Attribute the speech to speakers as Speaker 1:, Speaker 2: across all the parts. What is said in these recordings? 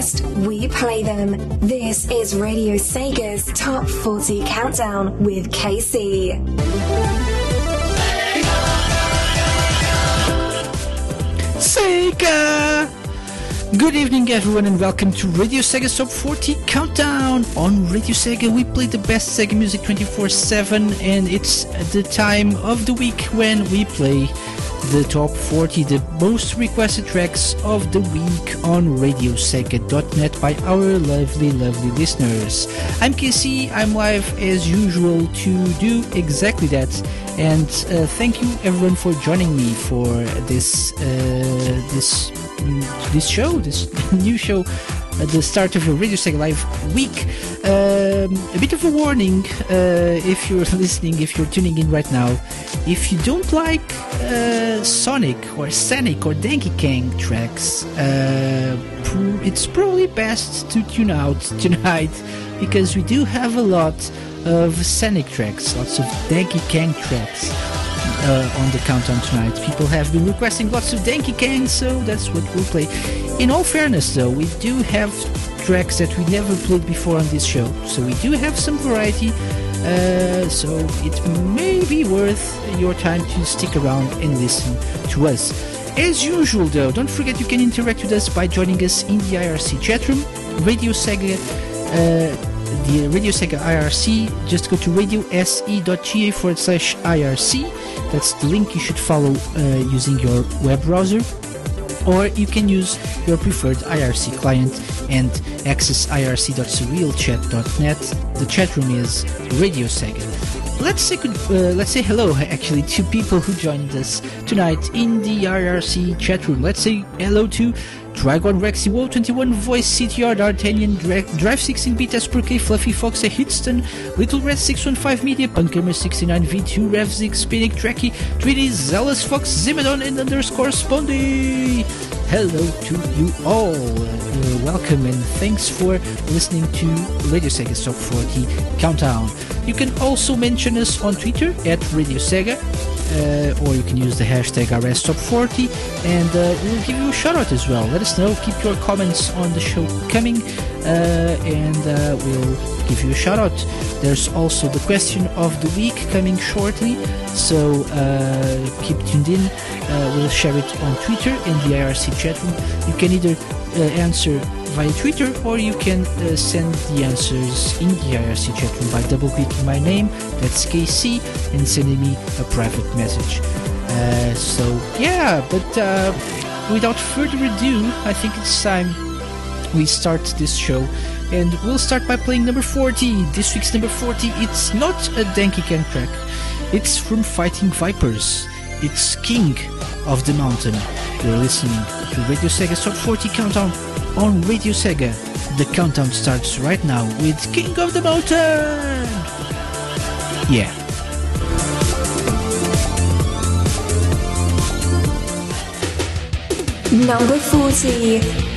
Speaker 1: request, we play them. This is Radio Sega's Top 40 Countdown with KC.
Speaker 2: Sega! Good evening, everyone, and welcome to Radio Sega's Top 40 Countdown. On Radio Sega, we play the best Sega music 24 7, and it's the time of the week when we play the top 40, the most requested tracks of the week on RadioSega.net by our lovely, lovely listeners. I'm KC, I'm live as usual to do exactly that. And uh, thank you everyone for joining me for this uh, this this show, this new show the start of a Radio Sega Live week. Um, a bit of a warning uh, if you're listening, if you're tuning in right now. If you don't like uh, Sonic or Sonic or Donkey Kong tracks, uh, it's probably best to tune out tonight because we do have a lot of Sonic tracks, lots of Donkey Kong tracks. Uh, on the countdown tonight. People have been requesting lots of Donkey Kong, so that's what we'll play. In all fairness, though, we do have tracks that we never played before on this show, so we do have some variety. Uh, so it may be worth your time to stick around and listen to us. As usual, though, don't forget you can interact with us by joining us in the IRC chatroom, Radio Sega. Uh, the Radio Sega IRC, just go to radiose.ga forward slash IRC. That's the link you should follow uh, using your web browser. Or you can use your preferred IRC client and access irc.surrealchat.net. The chat room is Radio Sega. Let's say uh, let's say hello actually to people who joined us tonight in the IRC chat room. Let's say hello to Dragon Rexy Woe 21 Voice CTR D'Artagnan Dra- Drive 16 Beta Spurkey Fluffy Fox Hitston Little Red 615 Media Punkermer 69 V2 Revzig Spinning Tracky 3D Zealous Fox Zimmadon and underscore Spondy Hello to you all. Uh, welcome and thanks for listening to Radio Sega's Top 40 Countdown. You can also mention us on Twitter at Radio Sega uh, or you can use the hashtag RSTop40 and uh, we'll give you a shout out as well. Let us know. Keep your comments on the show coming uh, and uh, we'll give you a shout out. There's also the question of the week coming shortly, so uh, keep tuned in. We'll share it on Twitter in the IRC chat room. You can either answer via Twitter or you can uh, send the answers in the IRC chat room by double clicking my name, that's KC, and sending me a private message. Uh, so, yeah, but uh, without further ado, I think it's time we start this show. And we'll start by playing number 40. This week's number 40, it's not a Donkey Kong track. It's from Fighting Vipers. It's King of the Mountain. You're listening to Radio Sega's Top 40 Countdown on Radio Sega. The countdown starts right now with King of the Mountain! Yeah.
Speaker 1: Number 40.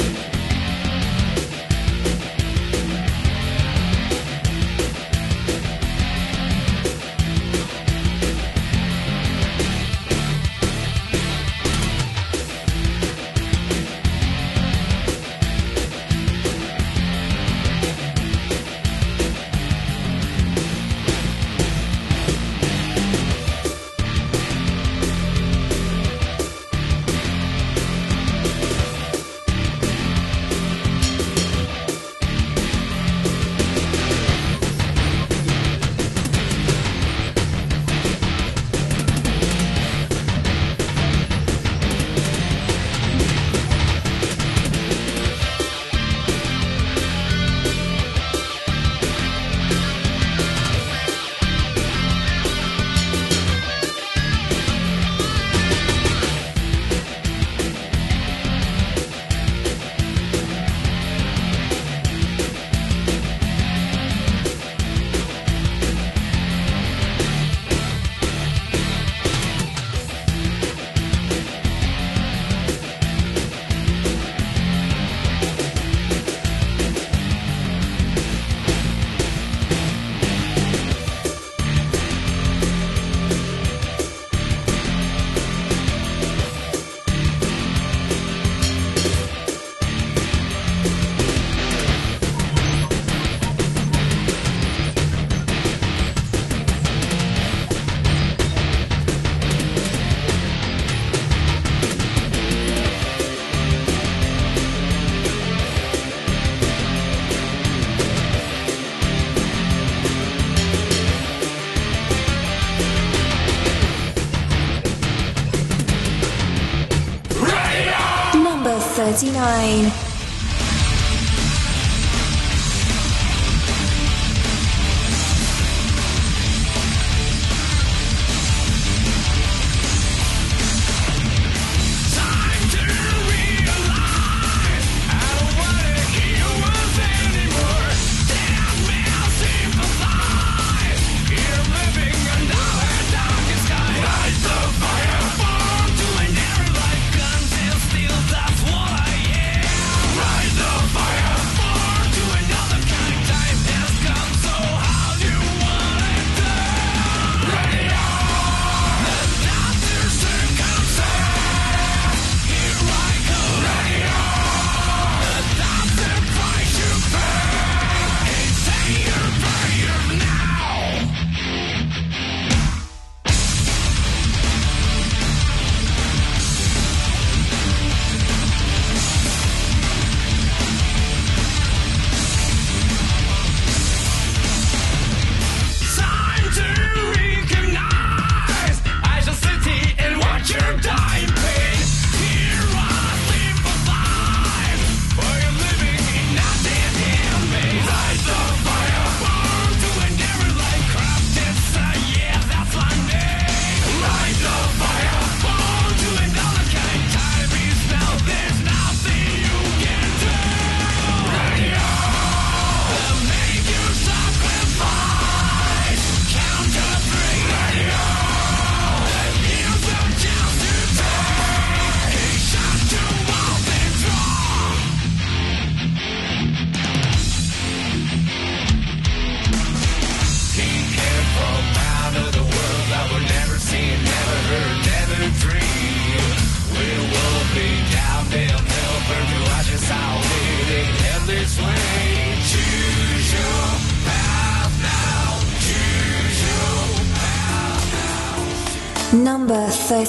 Speaker 1: 39.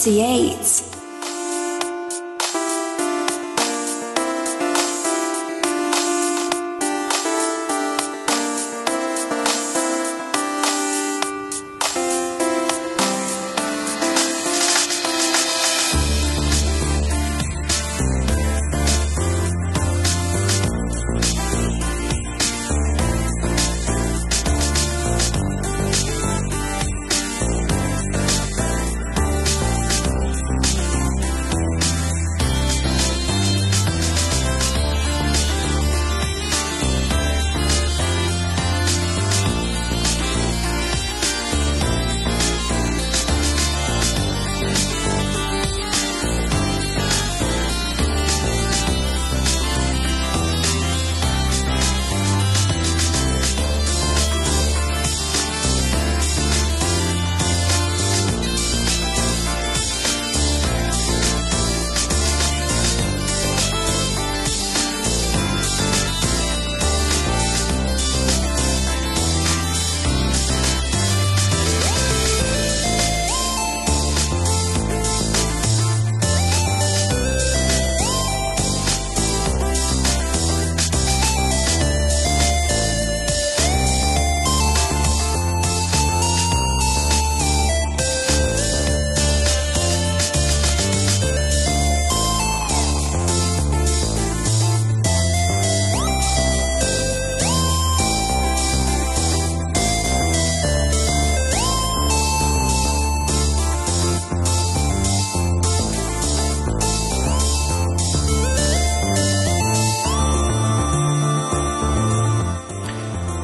Speaker 1: Number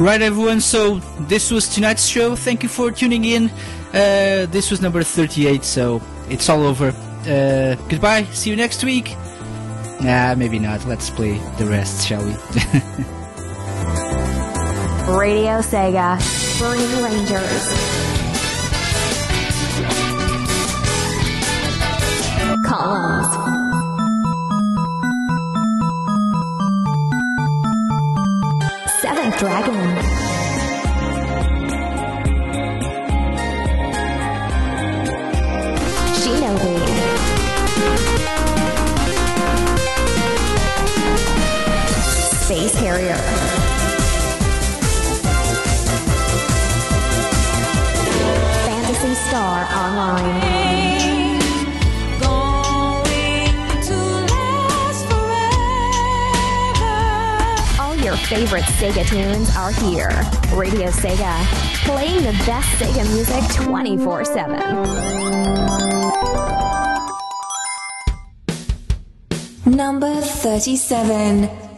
Speaker 2: Right, everyone. So this was tonight's show. Thank you for tuning in. Uh, this was number 38, so it's all over. Uh, goodbye. See you next week. Nah, maybe not. Let's play the rest, shall we?
Speaker 1: Radio Sega, Burning Rangers. Columns. Dragon. Shinobi. Space Harrier. Phantasy Star Online.
Speaker 3: Favorite Sega tunes are here. Radio Sega, playing the best Sega music 24 7.
Speaker 4: Number 37.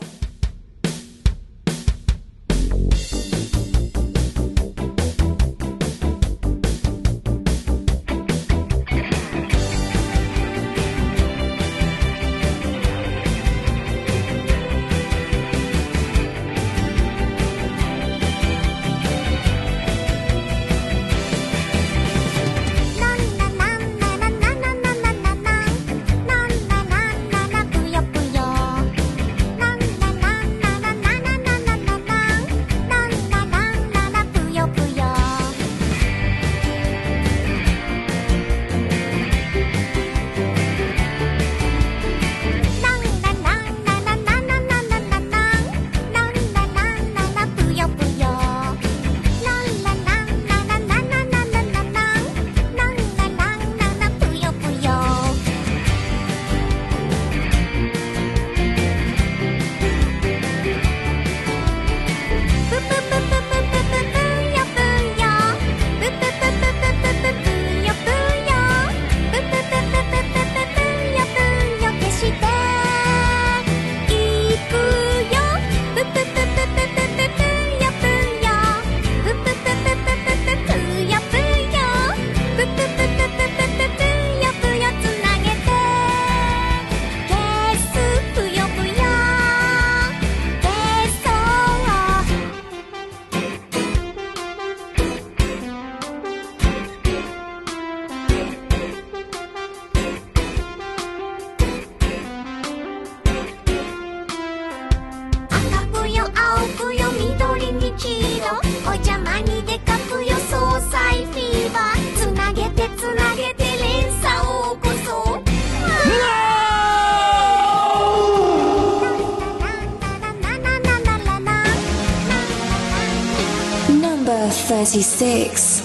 Speaker 4: 36.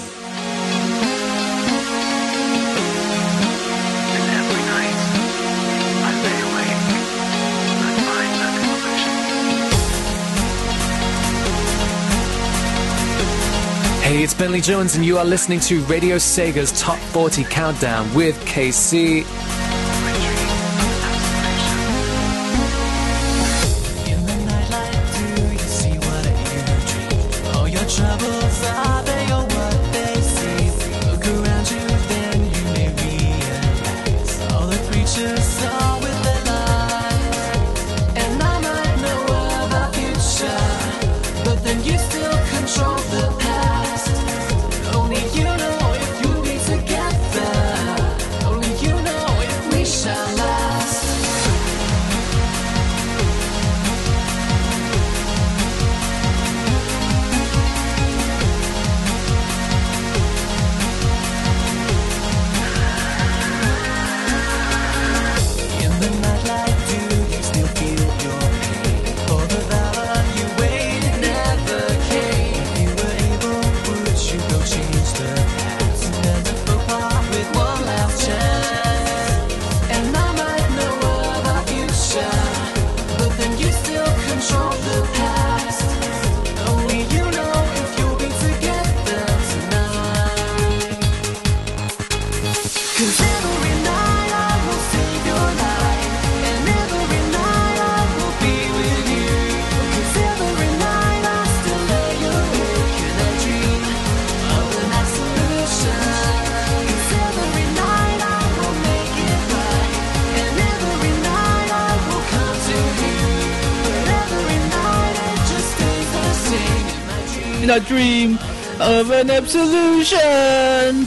Speaker 5: Hey, it's Bentley Jones, and you are listening to Radio Sega's Top 40 Countdown with KC.
Speaker 6: Of
Speaker 2: an absolution.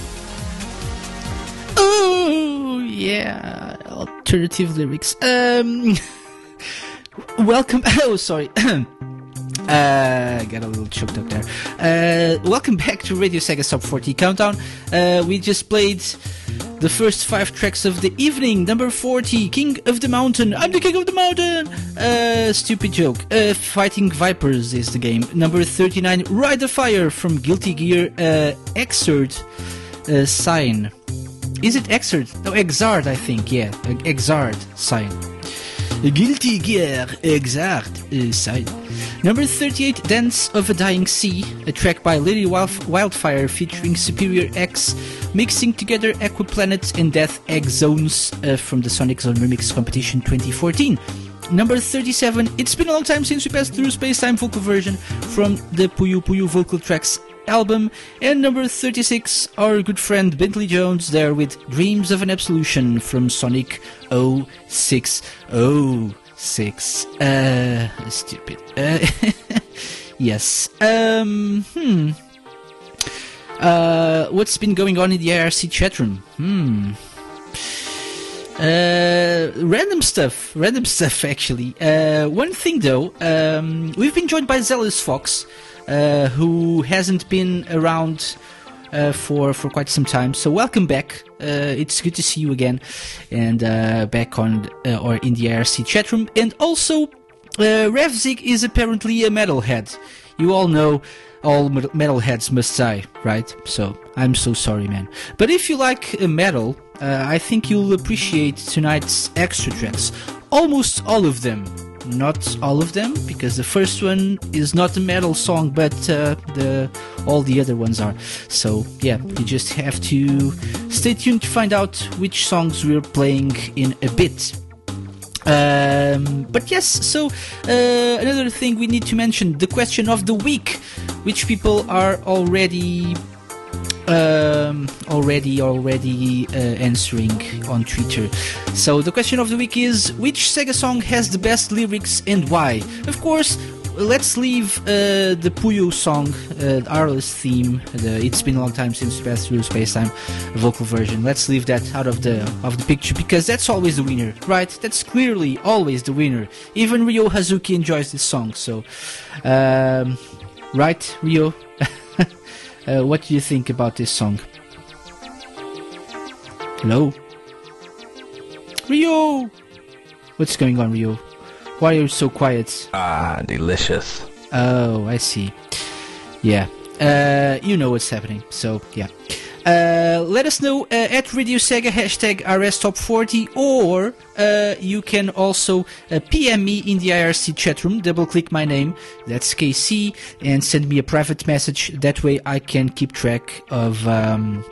Speaker 2: Oh yeah, alternative lyrics. Um, welcome. Oh, sorry. Uh, got a little choked up there. Uh, welcome back to Radio Sega Sub 40 Countdown. Uh, we just played the first five tracks of the evening. Number 40, King of the Mountain. I'm the King of the Mountain! Uh, stupid joke. Uh, Fighting Vipers is the game. Number 39, Ride the Fire from Guilty Gear uh, Exert uh, Sign. Is it Exert? No, Exard, I think. Yeah, Exard Sign. Guilty Gear, exact, side. Number 38, Dance of a Dying Sea, a track by Wildf- Wildfire featuring Superior X, mixing together Equiplanet and Death Egg Zones uh, from the Sonic Zone Remix Competition 2014. Number 37, it's been a long time since we passed through Space Time vocal version from the Puyo Puyo Vocal Tracks album. And number 36, our good friend Bentley Jones there with Dreams of an Absolution from Sonic 0606. Uh, stupid. Uh, yes. Um, hmm. Uh, what's been going on in the IRC chat room? Hmm. Uh, random stuff, random stuff actually. Uh, one thing though, um, we've been joined by Zealous Fox, who hasn't been around uh, for for quite some time. So welcome back. Uh, it's good to see you again, and uh, back on uh, or in the IRC chat room. And also, uh, Revzig is apparently a metalhead. You all know all metalheads must die, right? So I'm so sorry, man. But if you like uh, metal, uh, I think you'll appreciate tonight's extra tracks. Almost all of them. Not all of them, because the first one is not a metal song, but uh, the all the other ones are. So yeah, you just have to stay tuned to find out which songs we're playing in a bit. Um, but yes, so uh, another thing we need to mention the question of the week, which people are already um, already already uh, answering on Twitter. So the question of the week is which Sega song has the best lyrics and why? Of course, let's leave uh, the Puyo song, uh, Arle's theme. The "It's been a long time since we passed through space time" vocal version. Let's leave that out of the of the picture because that's always the winner, right? That's clearly always the winner. Even Ryo Hazuki enjoys this song, so um, right, Ryo. Uh, what do you think about this song? Hello? Ryo! What's going on, Ryo? Why are you so quiet?
Speaker 7: Ah, delicious.
Speaker 2: Oh, I see. Yeah. Uh, you know what's happening, so yeah. Uh, let us know uh, at Radio Sega hashtag RS Top 40 or uh, you can also uh, PM me in the IRC chat room, double click my name, that's KC, and send me a private message. That way I can keep track of. Um,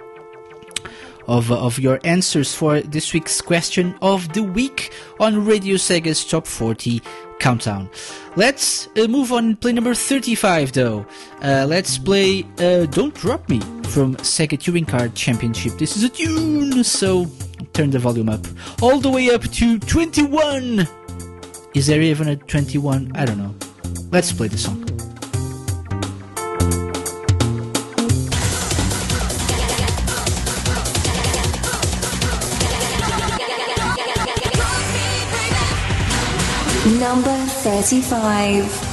Speaker 2: of, of your answers for this week's question of the week on Radio Sega's Top 40 Countdown. Let's uh, move on play number 35 though. Uh, let's play uh, Don't Drop Me from Sega Touring Car Championship. This is a tune, so turn the volume up. All the way up to 21! Is there even a 21? I don't know. Let's play the song.
Speaker 1: Number 35.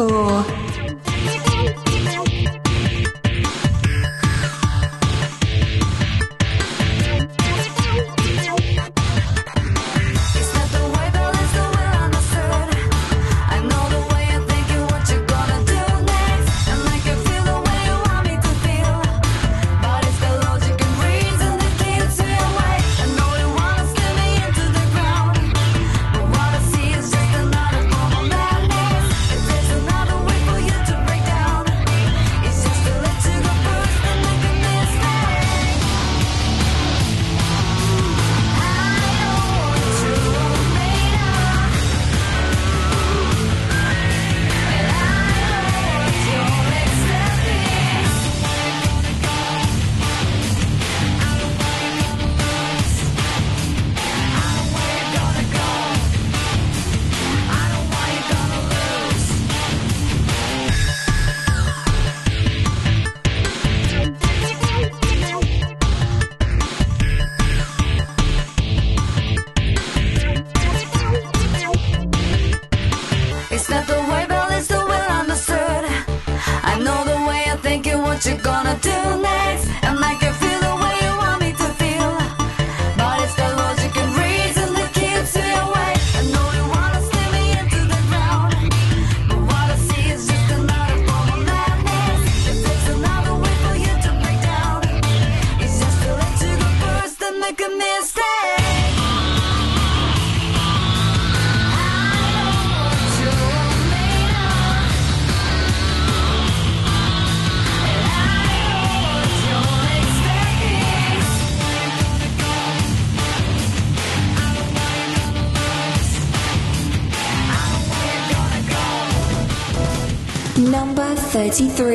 Speaker 8: 34. Number 33.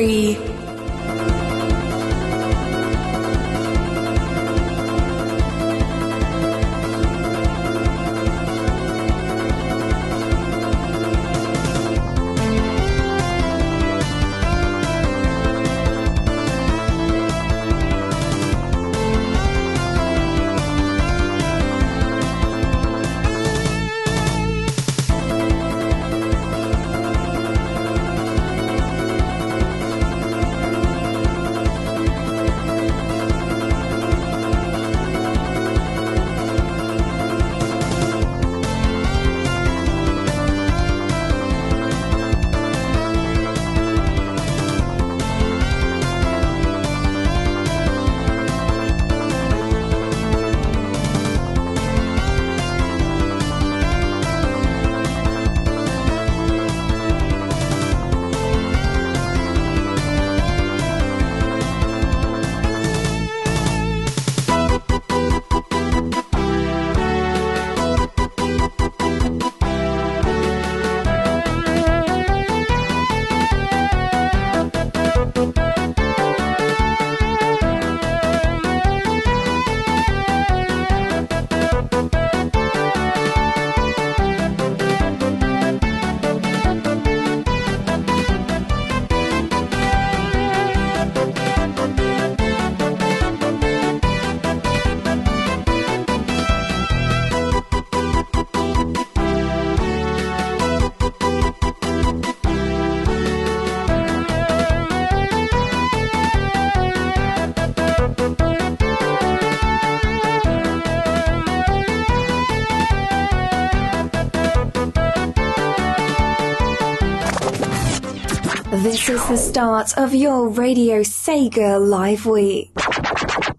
Speaker 8: This is the start of your Radio Sega Live Week.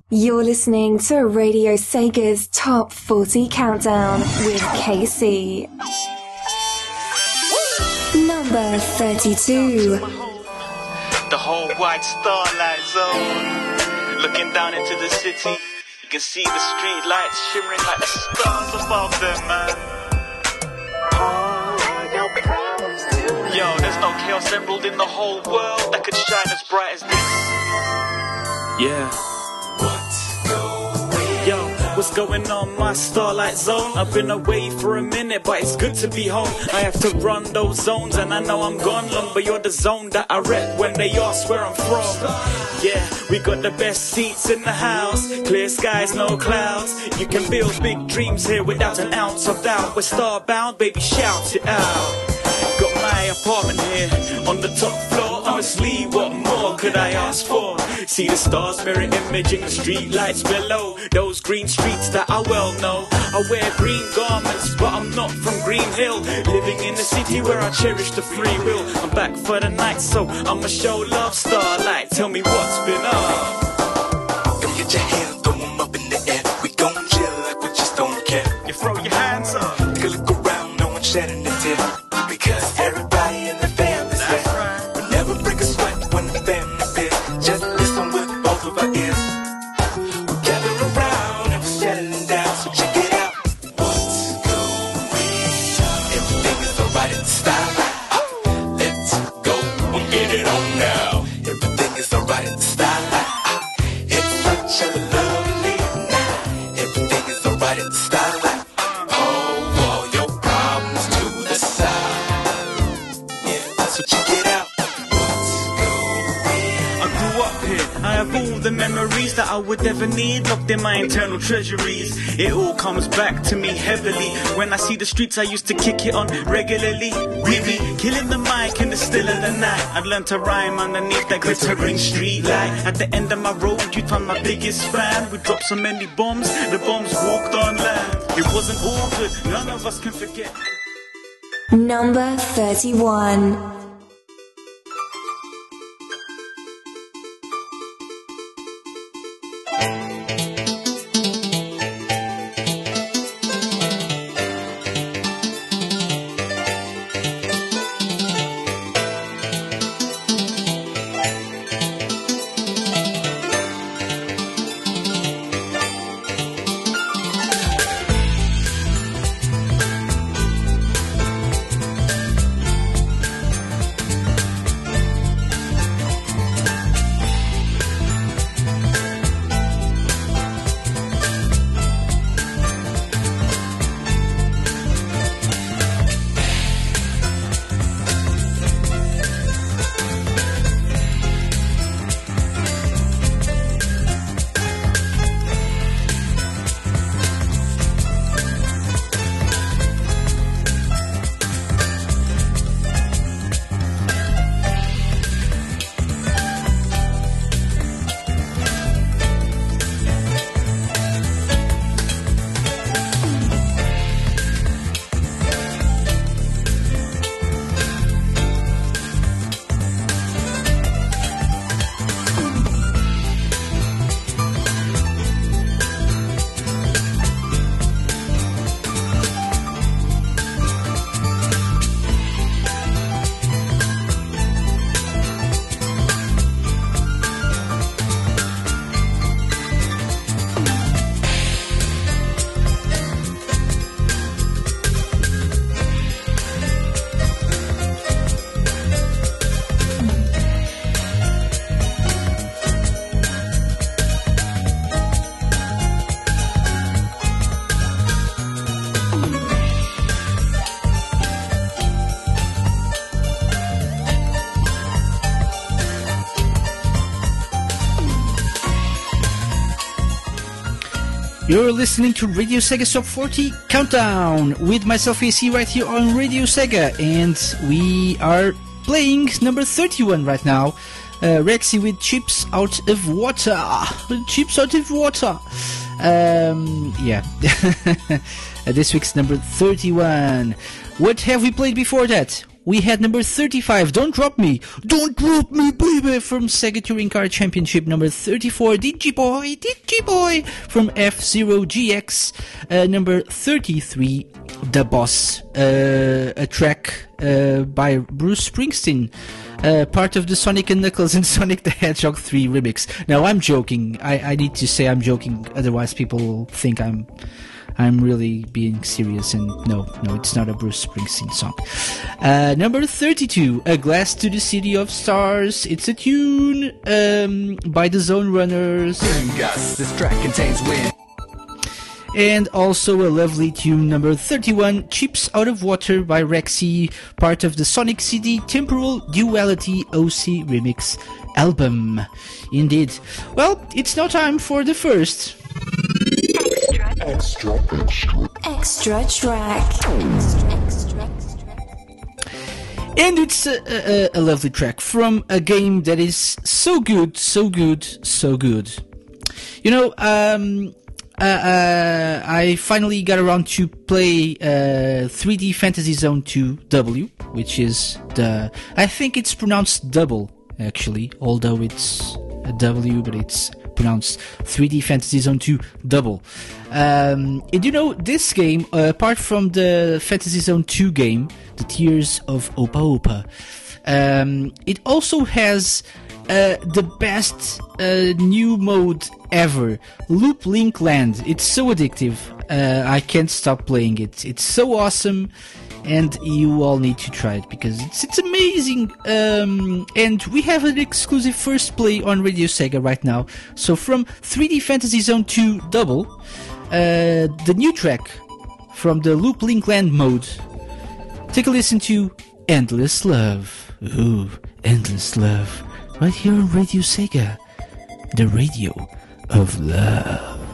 Speaker 8: You're listening to Radio Sega's Top 40 Countdown with KC. Number 32.
Speaker 9: the whole white starlight zone. Looking down into the city, you can see the street lights shimmering like the stars above them, man. Yo, there's no chaos emerald in the whole world that could shine as bright as this. Yeah. What's going on, my starlight zone? I've been away for a minute, but it's good to be home. I have to run those zones, and I know I'm gone long, but you're the zone that I rep when they ask where I'm from. Yeah, we got the best seats in the house, clear skies, no clouds. You can build big dreams here without an ounce of doubt. We're starbound, baby, shout it out. Apartment here on the top floor. Honestly, what more could I ask for? See the stars mirror imaging the street lights below. Those green streets that I well know. I wear green garments, but I'm not from Green Hill. Living in the city where I cherish the free will. I'm back for the night, so I'ma show love starlight. Tell me what's been up. I would ever need locked in my internal treasuries. It all comes back to me heavily when I see the streets I used to kick it on regularly. Really killing the mic in the still of the night. I'd learned to rhyme underneath that glittering street light. At the end of my road, you'd find my biggest fan. We dropped so many bombs, the bombs walked on land. It wasn't all good, none of us can forget.
Speaker 1: Number 31.
Speaker 2: You're listening to Radio Sega Top 40 Countdown with myself KC right here on Radio Sega, and we are playing number 31 right now. Uh, Rexy with chips out of water. Chips out of water. Um, yeah. Uh, this week's number 31. What have we played before that? We had number 35, Don't Drop Me, Don't Drop Me, baby, from Sega Touring Car Championship. Number 34, Digiboy, Digiboy, from F-Zero GX. Uh, number 33, The Boss, uh, a track uh, by Bruce Springsteen. Uh, part of the Sonic and Knuckles and Sonic the Hedgehog 3 remix. Now I'm joking. I, I need to say I'm joking, otherwise people think I'm I'm really being serious and no, no, it's not a Bruce Springsteen song. Uh, number 32, A Glass to the City of Stars. It's a tune um, by the Zone Runners.
Speaker 10: Gus, this track contains wind.
Speaker 2: And also a lovely tune number 31, Chips Out of Water by Rexy, part of the Sonic CD Temporal Duality OC Remix album. Indeed. Well, it's now time for the first.
Speaker 1: Extra track. Extra. Track.
Speaker 2: And it's a, a, a lovely track from a game that is so good, so good, so good. You know, um, uh, uh, I finally got around to play uh, 3D Fantasy Zone 2 W, which is the. I think it's pronounced double, actually, although it's a W, but it's pronounced 3D Fantasy Zone 2 Double. Um, and you know, this game, uh, apart from the Fantasy Zone 2 game, The Tears of Opa Opa, um, it also has uh, the best uh, new mode ever, Loop Link Land. It's so addictive. Uh, I can't stop playing it. It's so awesome, and you all need to try it because it's it's amazing. Um, and we have an exclusive first play on Radio Sega right now. So from 3D Fantasy Zone 2 Double, uh, the new track from the Loop Link Land mode. Take a listen to Endless Love. Ooh, Endless Love. Right here on Radio Sega, the radio of love.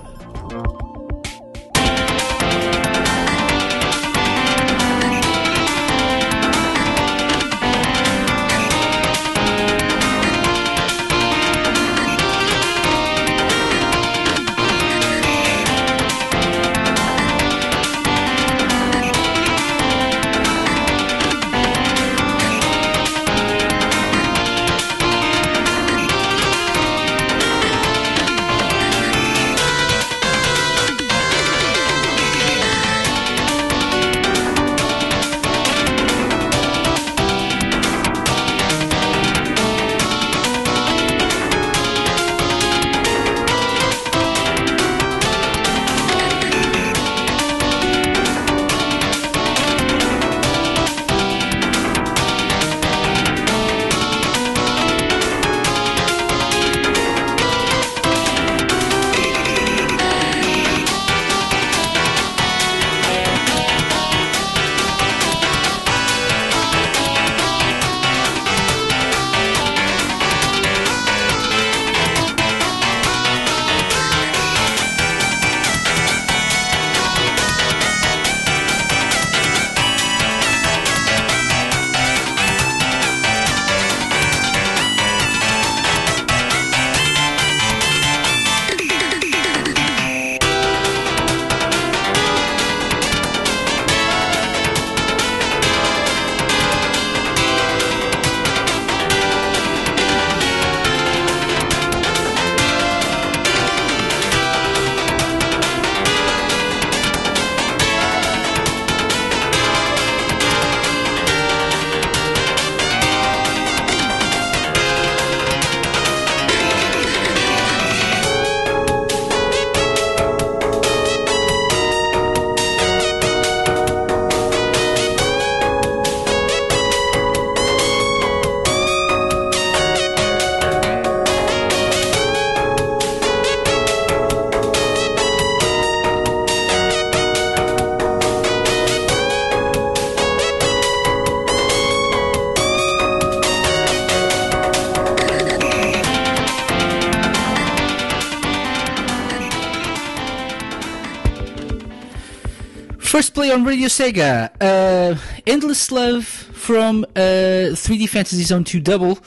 Speaker 2: On Radio Sega. Uh, Endless Love from uh, 3D Fantasy Zone 2 Double.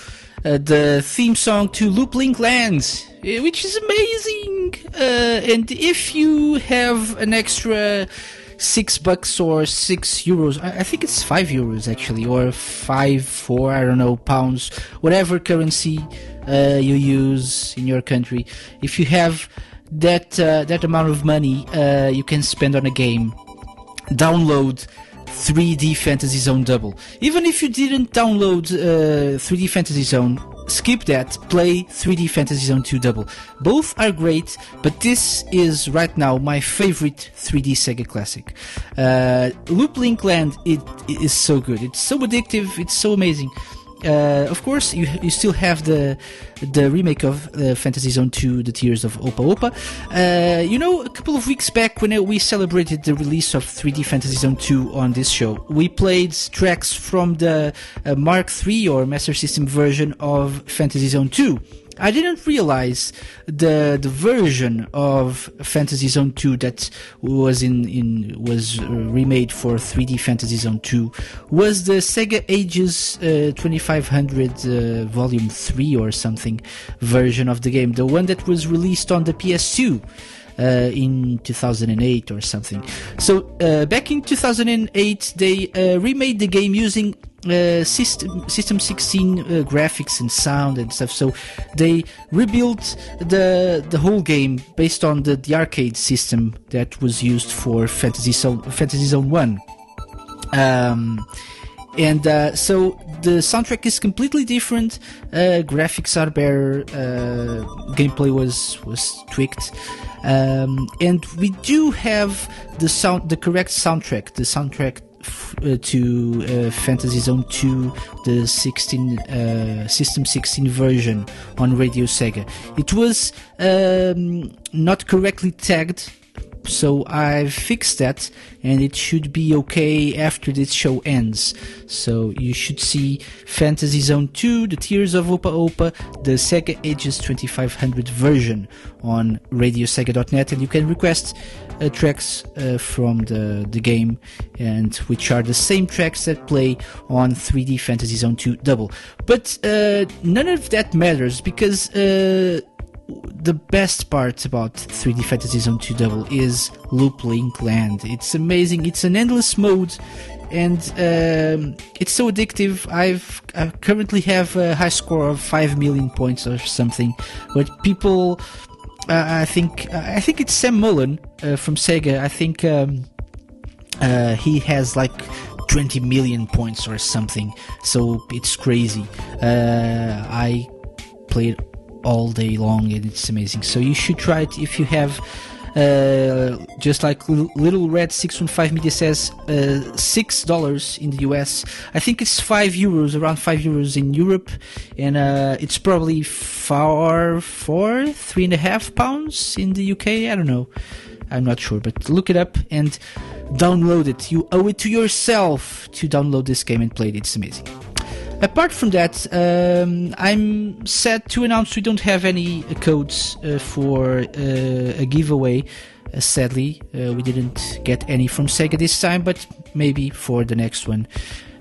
Speaker 2: Uh, the theme song to Loop Link Lands, uh, which is amazing. Uh, and if you have an extra six bucks or six euros, I, I think it's five euros actually, or five, four, I don't know, pounds, whatever currency uh, you use in your country. If you have that that amount of money, you can spend on a game download 3D Fantasy Zone Double. Even if you didn't download uh, 3D Fantasy Zone, skip that, play 3D Fantasy Zone 2 Double. Both are great, but this is right now my favorite 3D Sega classic. Uh, Loop Link Land it, it is so good. It's so addictive. It's so amazing. Uh, of course, you you still have the the remake of uh, Fantasy Zone 2, The Tears of Opa Opa. Uh, you know, a couple of weeks back when we celebrated the release of 3D Fantasy Zone 2 on this show, we played tracks from the uh, Mark III or Master System version of Fantasy Zone 2. I didn't realize the the version of Fantasy Zone 2 that was in in was uh, remade for 3D Fantasy Zone 2 was the Sega Ages uh, 2500 uh, Volume 3 or something version of the game, the one that was released on the PS2 uh, in 2008 or something. So uh, back in 2008, they uh, remade the game using uh, system system 16 uh, graphics and sound and stuff. So they rebuilt the the whole game based on the, the arcade system that was used for Fantasy Zone Fantasy Zone One. Um, and uh, so the soundtrack is completely different. Uh, graphics are better. Uh, gameplay was was tweaked, um, and we do have the sound, the correct soundtrack. The soundtrack uh, to uh, Fantasy Zone 2, the 16 uh, System 16 version on Radio Sega. It was um, not correctly tagged so I've fixed that and it should be okay after this show ends. So you should see Fantasy Zone 2, The Tears of Opa Opa, the Sega Ages 2500 version on radiosega.net and you can request uh, tracks uh, from the, the game and which are the same tracks that play on 3D Fantasy Zone 2 Double. But uh, none of that matters because uh, the best part about 3D Fantasy Zone 2 Double is Loop Link Land. It's amazing. It's an endless mode, and um, it's so addictive. I've I currently have a high score of five million points or something, but people. Uh, I think I think it's Sam Mullen uh, from Sega. I think um, uh, he has like 20 million points or something. So it's crazy. Uh, I played all day long and it's amazing. So you should try it if you have. Uh, just like Little Red 615 Media says, uh, six dollars in the US. I think it's five euros, around five euros in Europe, and uh, it's probably far four, three and a half pounds in the UK. I don't know. I'm not sure, but look it up and download it. You owe it to yourself to download this game and play it. It's amazing. Apart from that, um, I'm sad to announce we don't have any codes uh, for uh, a giveaway. Uh, sadly, uh, we didn't get any from Sega this time, but maybe for the next one.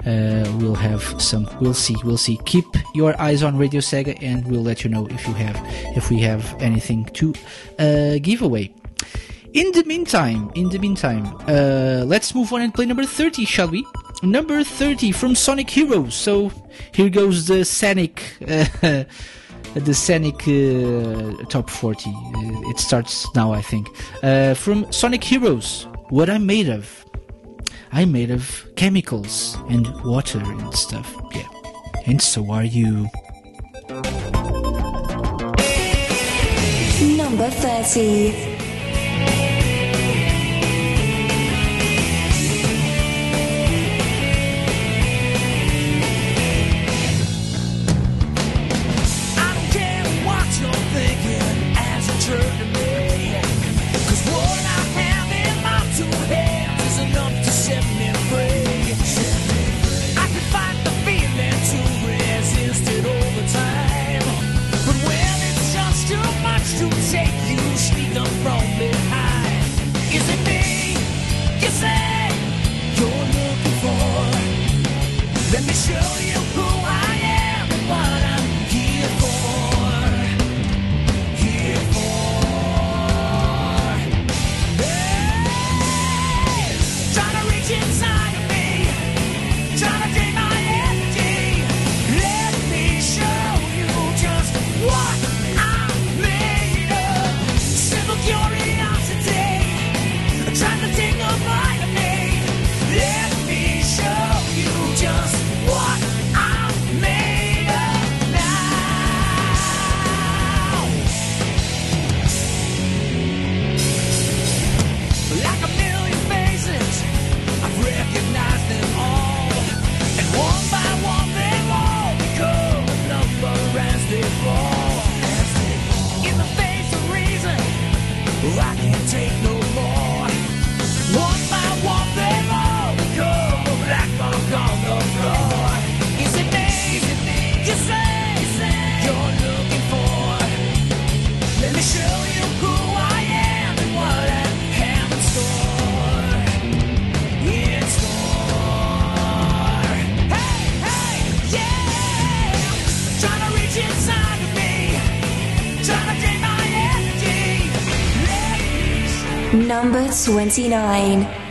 Speaker 2: Uh, we'll have some. We'll see. We'll see. Keep your eyes on Radio Sega, and we'll let you know if you have, if we have anything to uh, give away. In the meantime, in the meantime, let's move on and play number 30, shall we? Number 30 from Sonic Heroes. So here goes the Sonic, uh, the Sonic uh, top 40. Uh, It starts now, I think. Uh, from Sonic Heroes, what I'm made of. I'm made of chemicals and water and stuff. Yeah. And so are you.
Speaker 1: Number 30.
Speaker 10: Number
Speaker 1: 29.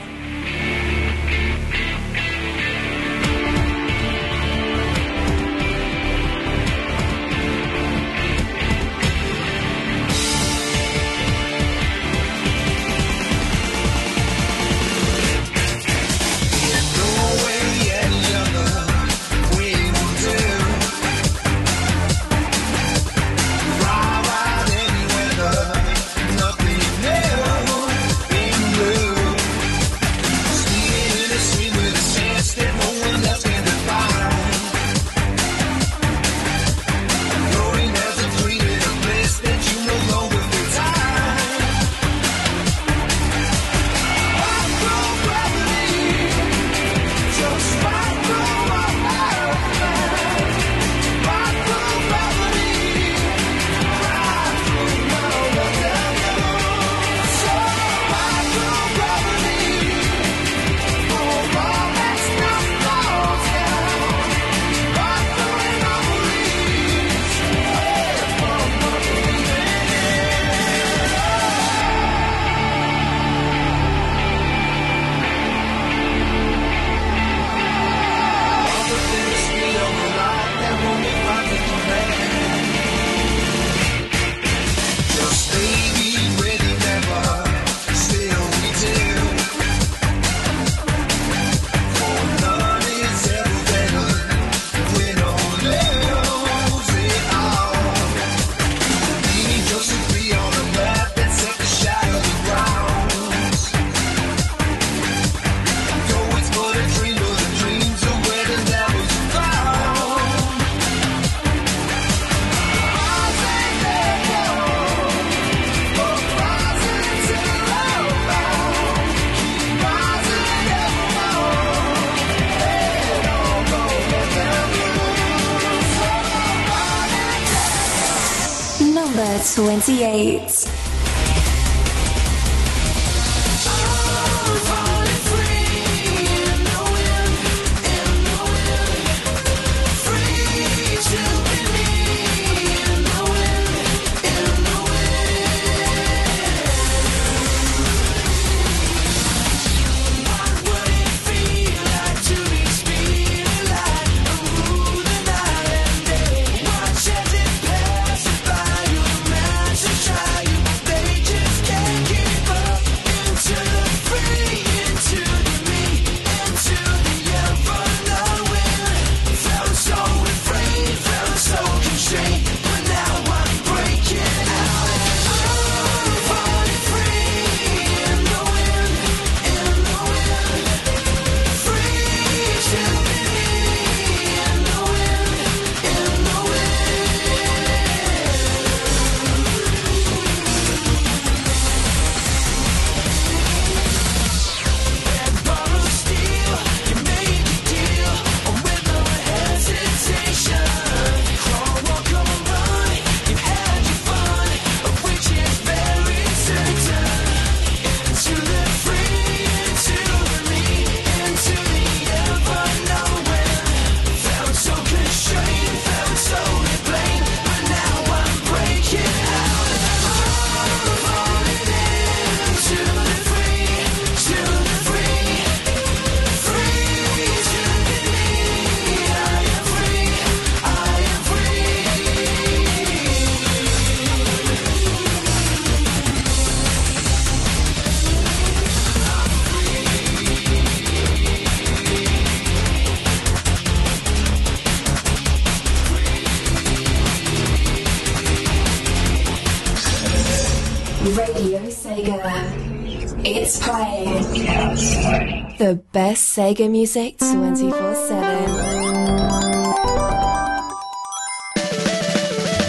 Speaker 1: Sega music 24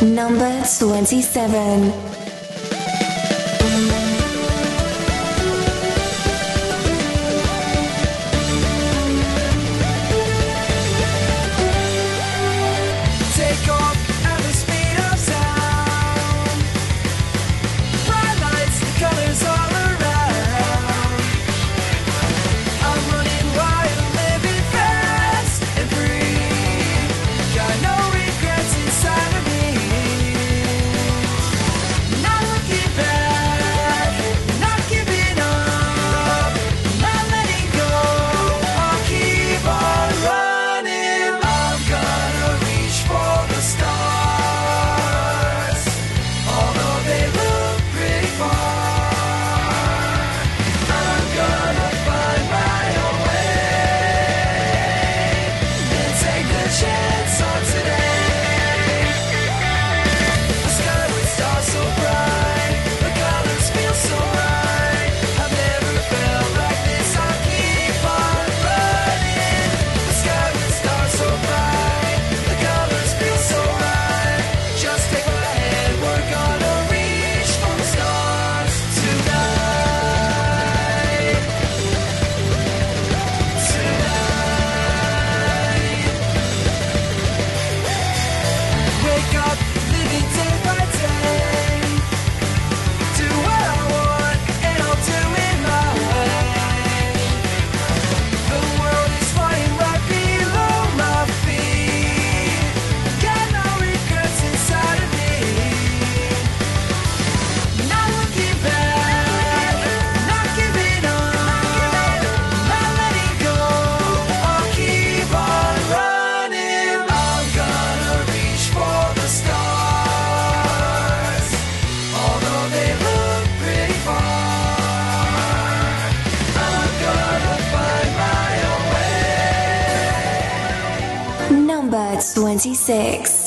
Speaker 1: 7. Number 27.
Speaker 11: 26.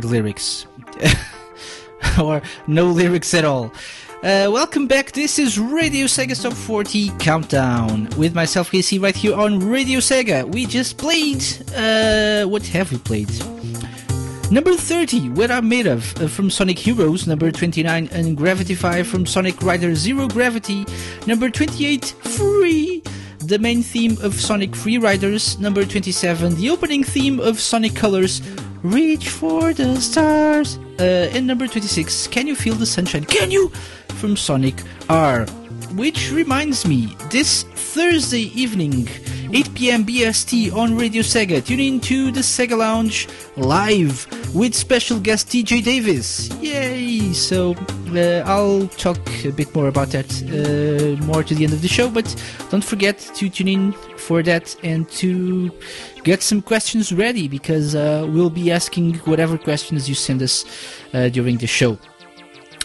Speaker 2: Lyrics. or no lyrics at all. Uh, welcome back. This is Radio Sega Top 40 Countdown with myself, KC, right here on Radio Sega. We just played. Uh, what have we played? Number 30, What I'm Made Of, uh, from Sonic Heroes. Number 29, Un-gravitify from Sonic Rider Zero Gravity. Number 28, Free, the main theme of Sonic Free Riders. Number 27, the opening theme of Sonic Colors, Reach for the Stars. Uh, and number 26, Can You Feel the Sunshine? Can you? From Sonic R. Which reminds me, this Thursday evening, 8 p.m. BST on Radio Sega. Tune in to the Sega Lounge live with special guest TJ Davis. Yay! So I'll talk a bit more about that uh, more to the end of the show, but don't forget to tune in for that and to get some questions ready because uh, we'll be asking whatever questions you send us uh, during the show.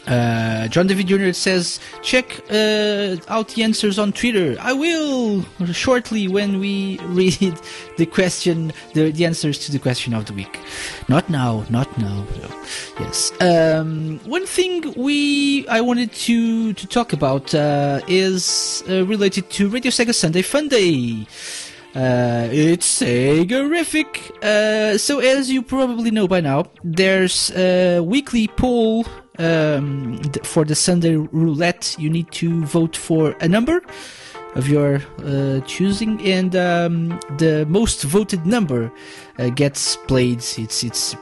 Speaker 2: Uh, John David Jr. says, check uh, out the answers on Twitter. I will shortly when we read the question, the, the answers to the question of the week. Not now, not now. no. Yes. Um, one thing we I wanted to to talk about uh, is uh, related to Radio Sega Sunday Fun Day. Uh, it's Segarific. Uh, so as you probably know by now, there's a weekly poll um, for the Sunday roulette. You need to vote for a number of your uh, choosing, and um, the most voted number uh, gets played. It's it's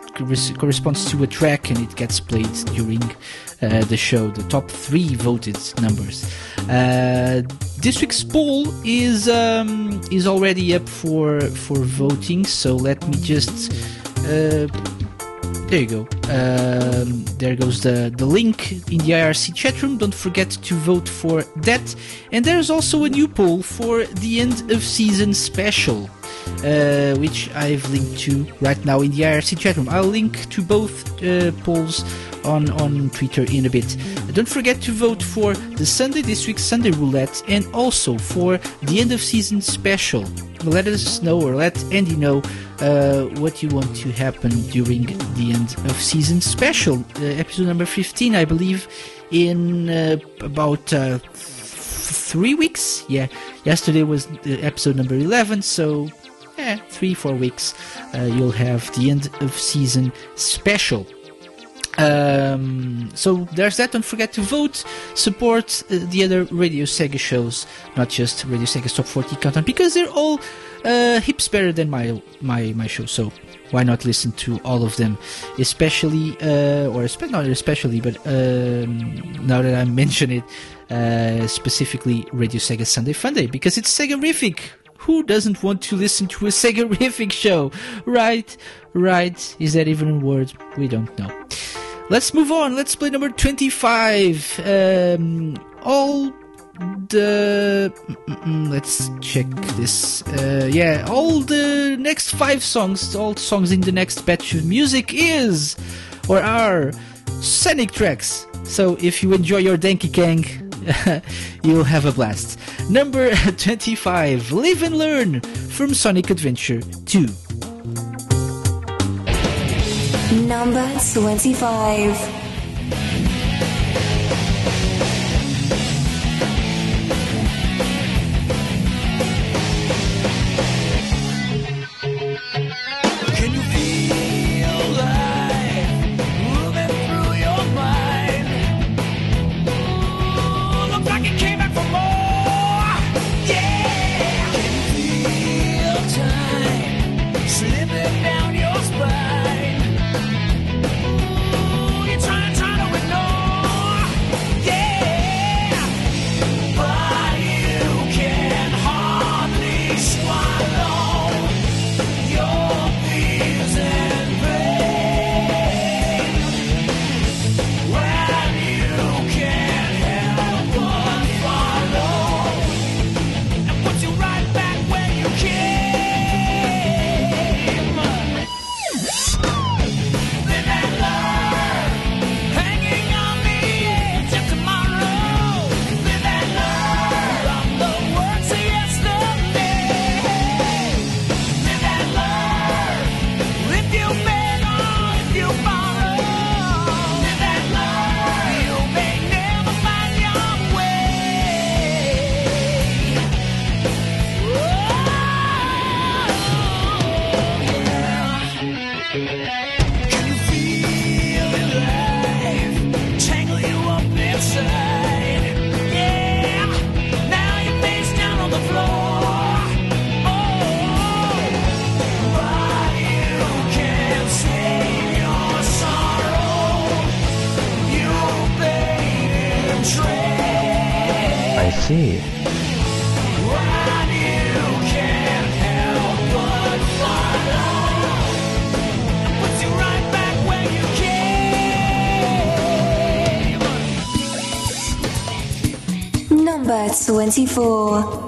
Speaker 2: corresponds to a track, and it gets played during uh, the show. The top three voted numbers. Uh, this week's poll is um, is already up for for voting. So let me just. There you go. Um, there goes the, the link in the IRC chat room. Don't forget to vote for that. And there's also a new poll for the end of season special, uh, which I've linked to right now in the IRC chat room. I'll link to both uh, polls on, on Twitter in a bit. Don't forget to vote for the Sunday this week's Sunday Roulette and also for the end of season special. Let us know or let Andy know uh, what you want to happen during the end of season special, uh, episode number 15, I believe, in uh, about uh, th- three weeks. Yeah, yesterday was episode number 11, so three, four weeks, uh, you'll have the end of season special. Um, so there's that. Don't forget to vote, support uh, the other Radio Sega shows, not just Radio Sega's Top 40 Countdown, because they're all uh, hips better than my my my show. So why not listen to all of them, especially uh, or not especially, but um, now that I mention it, uh, specifically Radio Sega Sunday Funday, because it's Segarific. Who doesn't want to listen to a Segarific show, right? Right? Is that even a word? We don't know. Let's move on. Let's play number 25. Um, all the. Let's check this. Uh, yeah, all the next five songs, all songs in the next batch of music is or are Sonic tracks. So if you enjoy your Denki Kang, you'll have a blast. Number 25 Live and Learn from Sonic Adventure 2.
Speaker 1: Number 25. 24.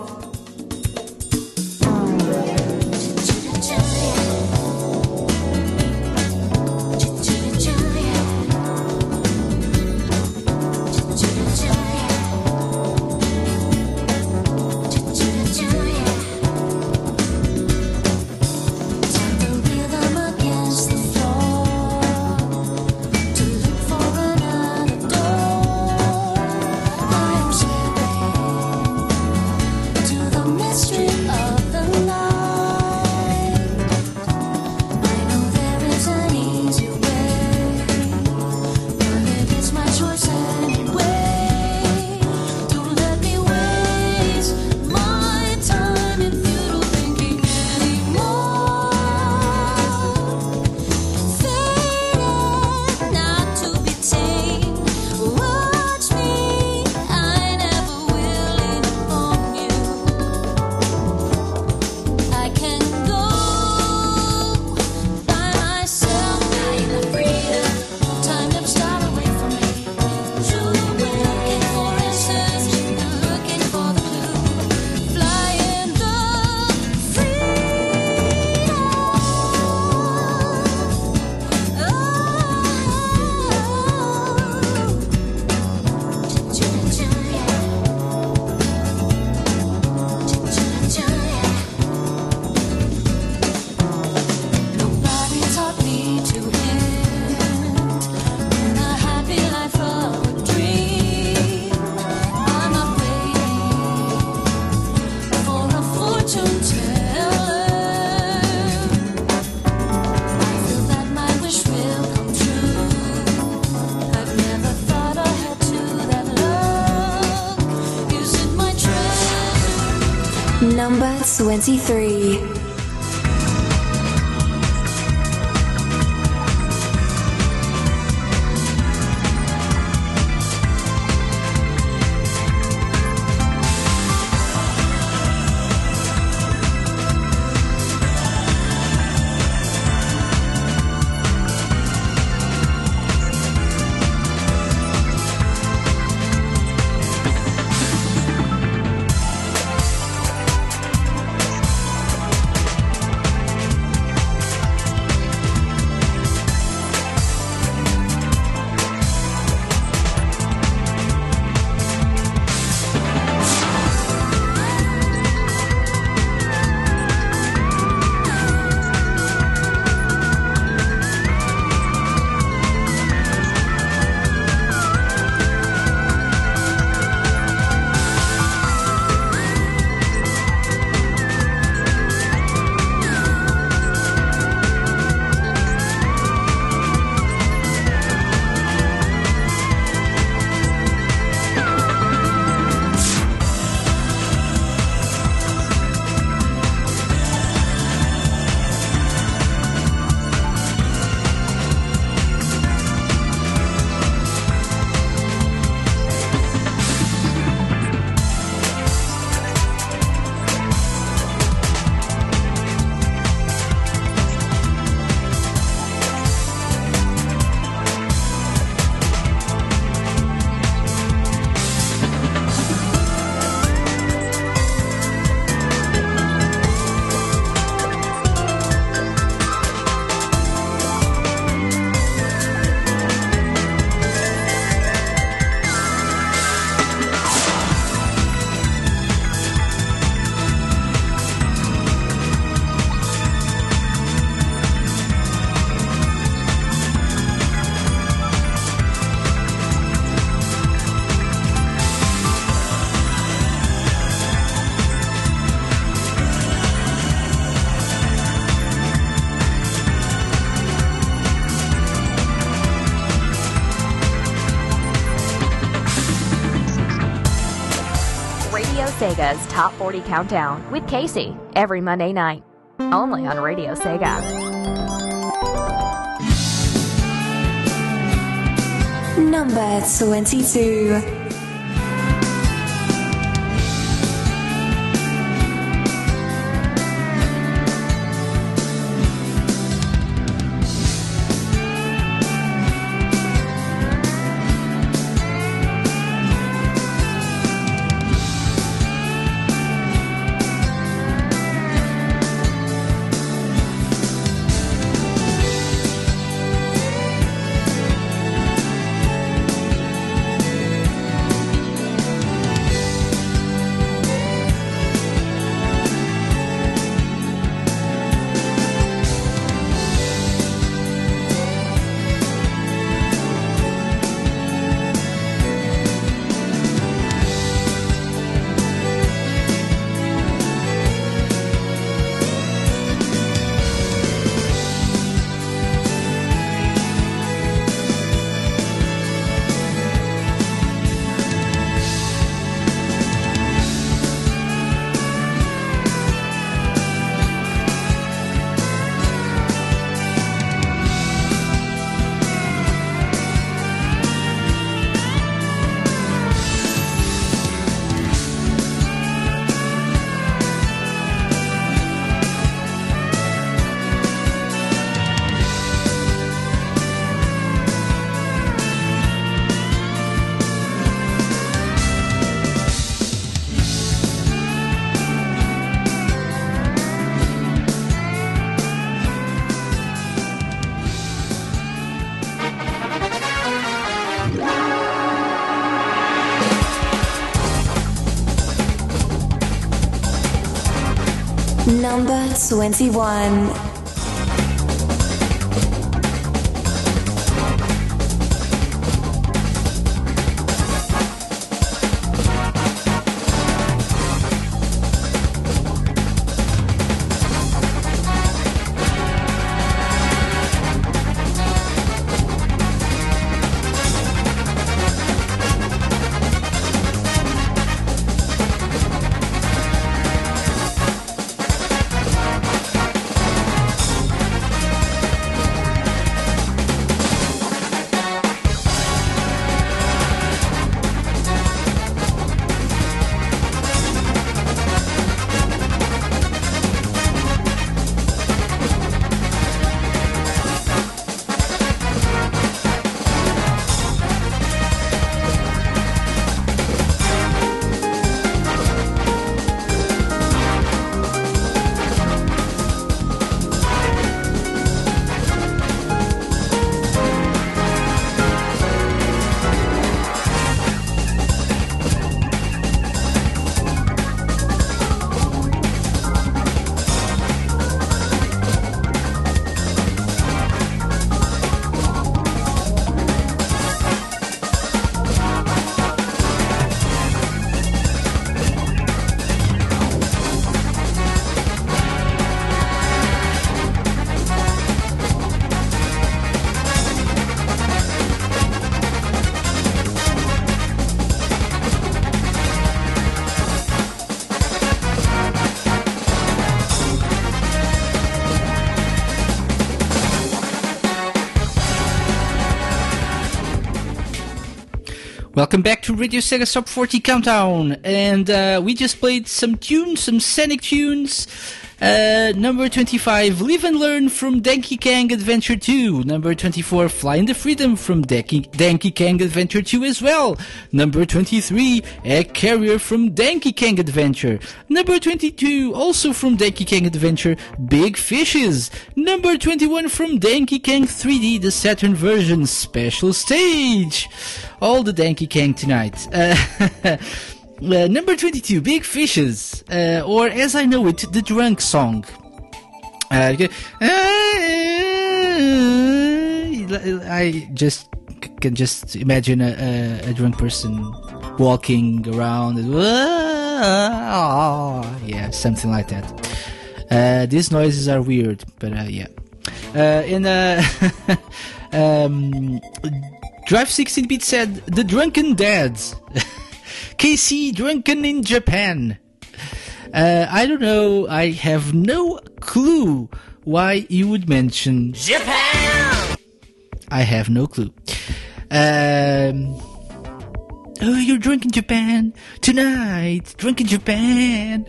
Speaker 12: 23.
Speaker 3: Top 40 Countdown with Casey every Monday night. Only on Radio Sega.
Speaker 12: Number 22. 21.
Speaker 2: Welcome back to Radio Sega Top 40 Countdown, and uh, we just played some tunes, some scenic tunes. Uh, number 25, Live and Learn from Donkey Kong Adventure 2. Number 24, Fly in the Freedom from Donkey Kong Adventure 2 as well. Number 23, A Carrier from Donkey Kong Adventure. Number 22, also from Donkey Kong Adventure, Big Fishes. Number 21 from Donkey Kong 3D, the Saturn version, Special Stage. All the Donkey Kong tonight. Uh, Uh, number 22, Big Fishes, uh, or as I know it, the drunk song. Uh, okay. I just can just imagine a, a, a drunk person walking around. and, Yeah, something like that. Uh, these noises are weird, but uh, yeah. Uh, in uh, um, Drive 16-bit said, The Drunken Dads. KC Drunken in Japan. Uh, I don't know. I have no clue why you would mention Japan. I have no clue. Um, oh, you're drunk in Japan tonight. Drunk in Japan.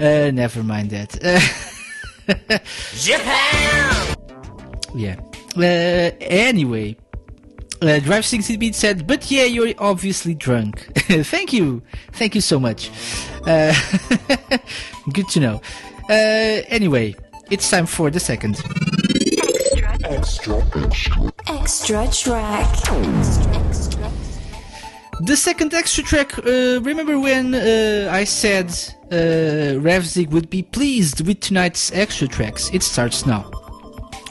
Speaker 2: Uh, never mind that. Japan. Yeah. Uh, anyway, uh, Drive 60 Beat said, but yeah, you're obviously drunk. Thank you. Thank you so much. Uh, good to know. Uh, anyway, it's time for the second.
Speaker 1: Extra track.
Speaker 2: The second extra track, uh, remember when uh, I said uh, Revzig would be pleased with tonight's extra tracks? It starts now.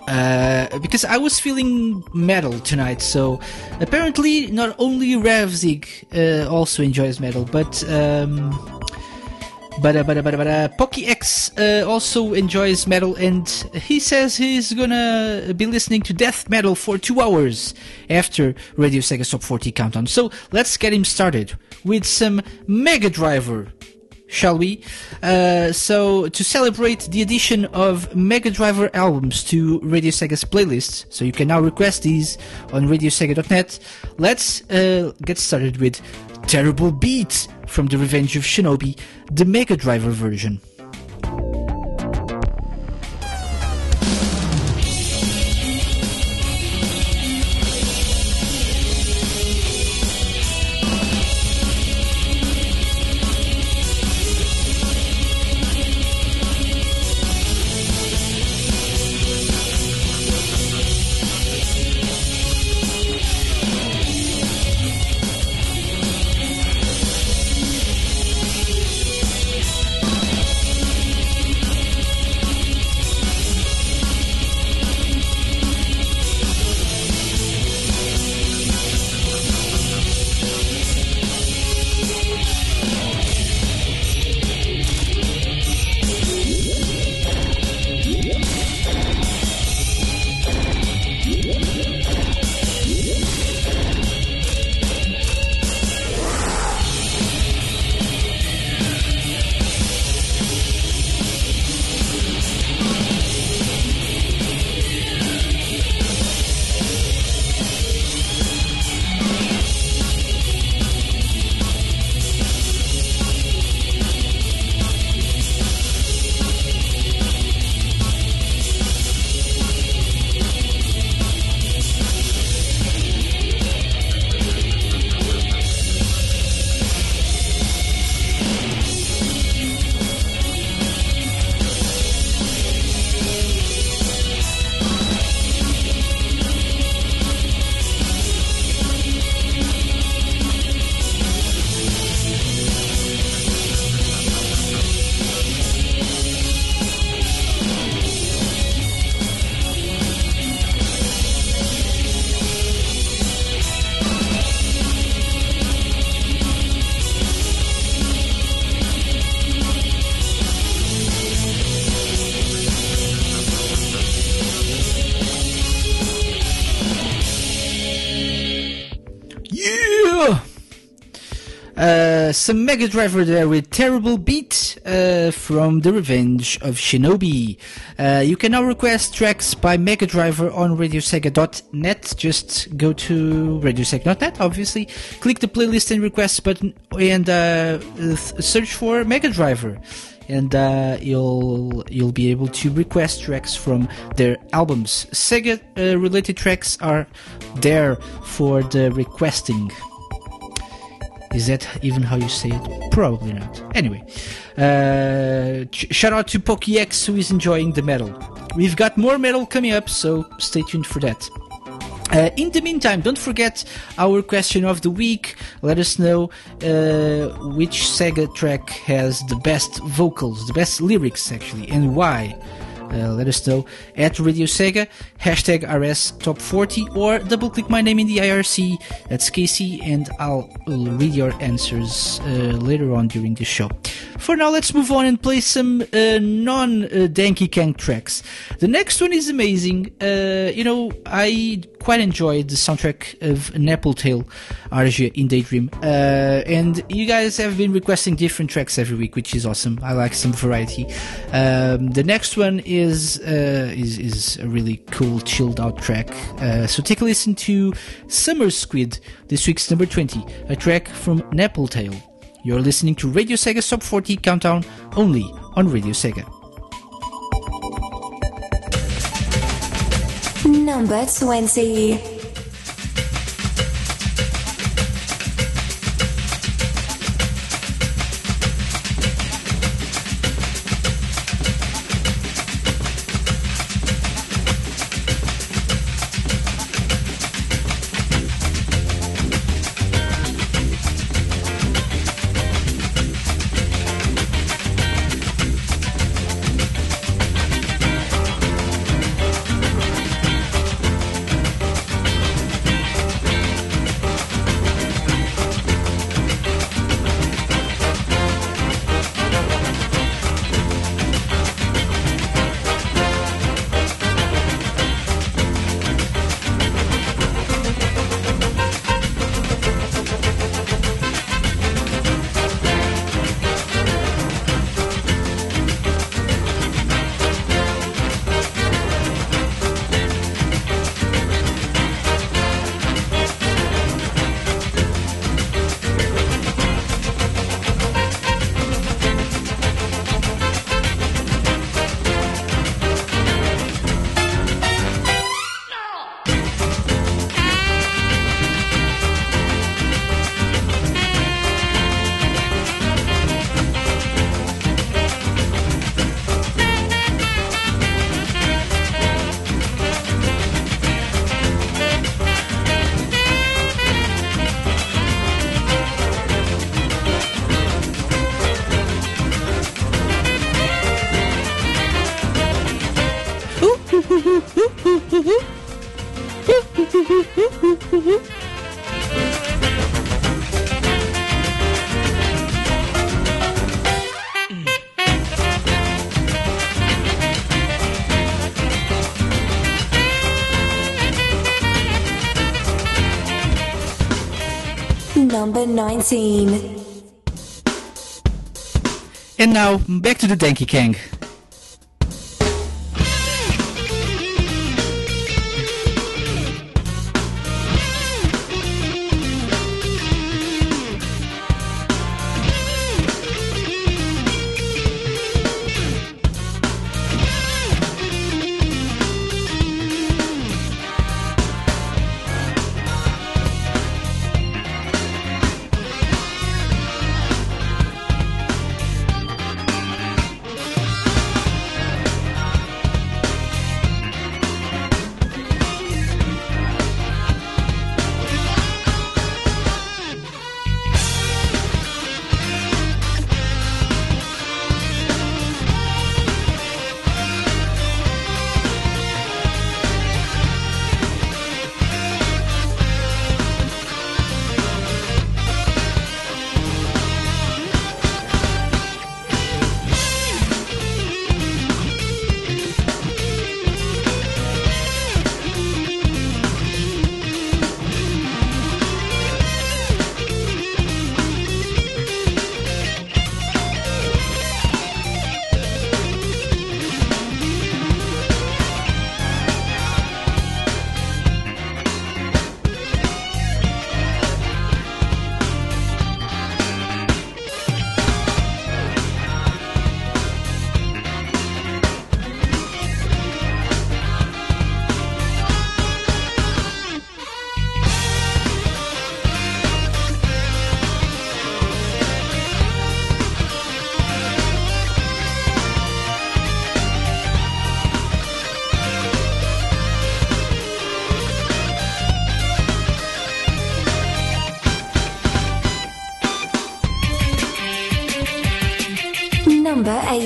Speaker 2: Uh, because I was feeling metal tonight, so apparently not only Revzig uh, also enjoys metal, but um, but uh, but but but uh, Pocky X uh, also enjoys metal, and he says he's gonna be listening to death metal for two hours after Radio Sega Top 40 Countdown. So let's get him started with some Mega Driver shall we? Uh, so to celebrate the addition of Mega Driver albums to Radio Sega's playlist, so you can now request these on RadioSega.net. Let's uh, get started with Terrible beats from The Revenge of Shinobi, the Mega Driver version. Some Mega Driver there with Terrible Beat uh, from The Revenge of Shinobi. Uh, you can now request tracks by Mega Driver on RadioSega.net. Just go to RadioSega.net, obviously. Click the playlist and request button and uh, search for Mega Driver. And uh, you'll you'll be able to request tracks from their albums. Sega uh, related tracks are there for the requesting. Is that even how you say it? Probably not. Anyway, uh, shout out to PokéX who is enjoying the medal. We've got more metal coming up, so stay tuned for that. Uh, in the meantime, don't forget our question of the week. Let us know uh, which Sega track has the best vocals, the best lyrics actually, and why. Uh, let us know at Radio Sega, hashtag RS Top 40, or double click my name in the IRC. That's Casey, and I'll will read your answers uh, later on during the show. For now, let's move on and play some uh, non uh, Danky Kang tracks. The next one is amazing. Uh, you know, I quite enjoyed the soundtrack of Napple Arsia in Daydream. And you guys have been requesting different tracks every week, which is awesome. I like some variety. Um, the next one is, is uh, is is a really cool chilled out track. Uh, so take a listen to Summer Squid, this week's number twenty, a track from Napple Tale. You're listening to Radio Sega Top 40 Countdown only on Radio Sega.
Speaker 1: Number twenty. 2019.
Speaker 2: And now back to the Denki Kang.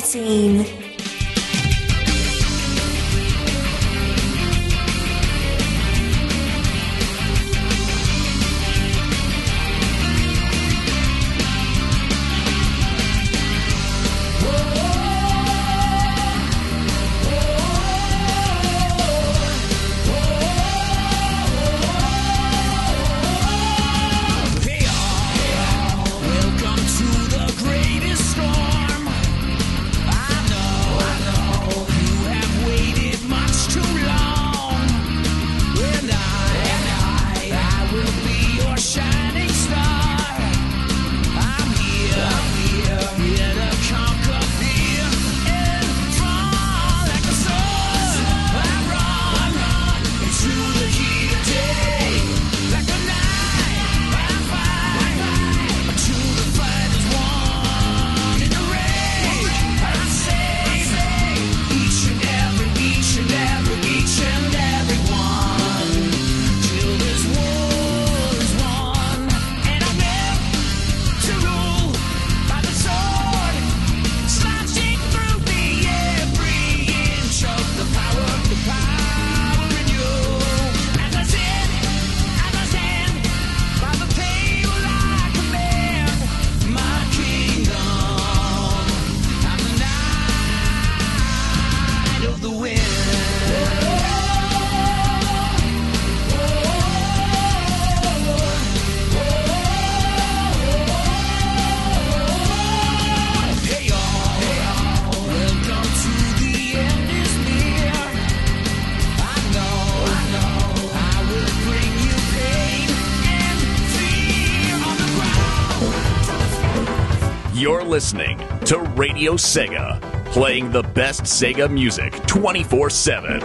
Speaker 1: scene. listening to Radio Sega, playing the best Sega music 24 7.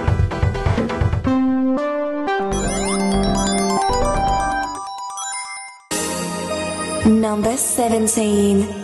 Speaker 11: Number 17.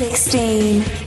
Speaker 11: 16.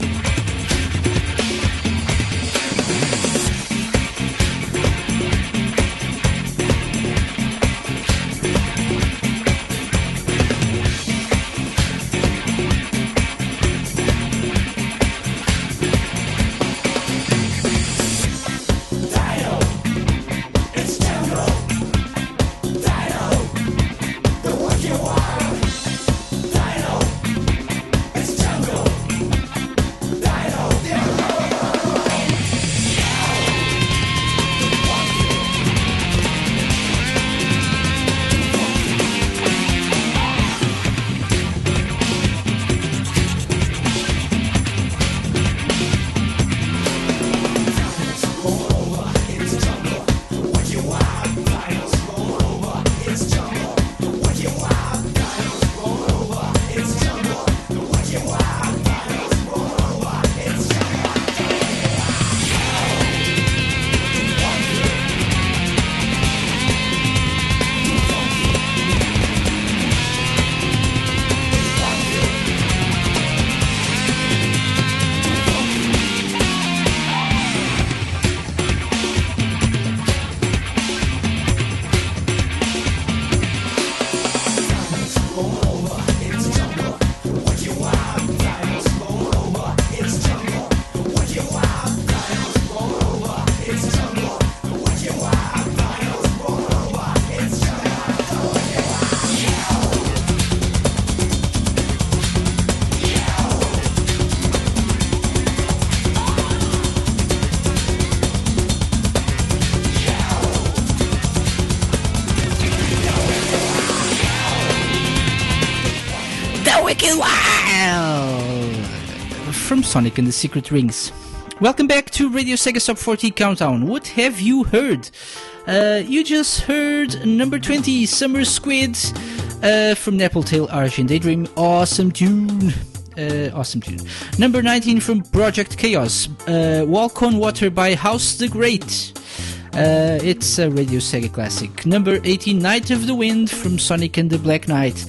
Speaker 2: Sonic and the Secret Rings. Welcome back to Radio Sega Top 40 Countdown. What have you heard? Uh, you just heard number 20, Summer Squid, uh, from Tail Argent Daydream. Awesome tune. Uh, awesome tune. Number 19 from Project Chaos, uh, Walk on Water by House the Great. Uh, it's a Radio Sega classic. Number 18, Night of the Wind from Sonic and the Black Knight.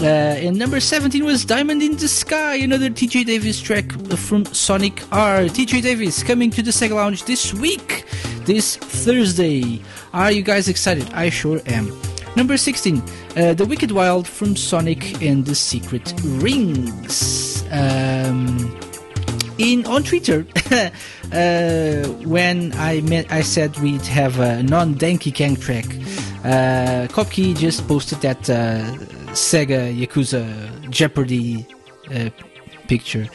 Speaker 2: Uh, and number 17 was Diamond in the Sky, another TJ Davis track from Sonic R. TJ Davis coming to the Sega Lounge this week, this Thursday. Are you guys excited? I sure am. Number 16, uh, The Wicked Wild from Sonic and the Secret Rings. Um, in on Twitter, uh, when I met, I said we'd have a non-Donkey Kang track. Uh, just posted that uh, Sega Yakuza Jeopardy uh, picture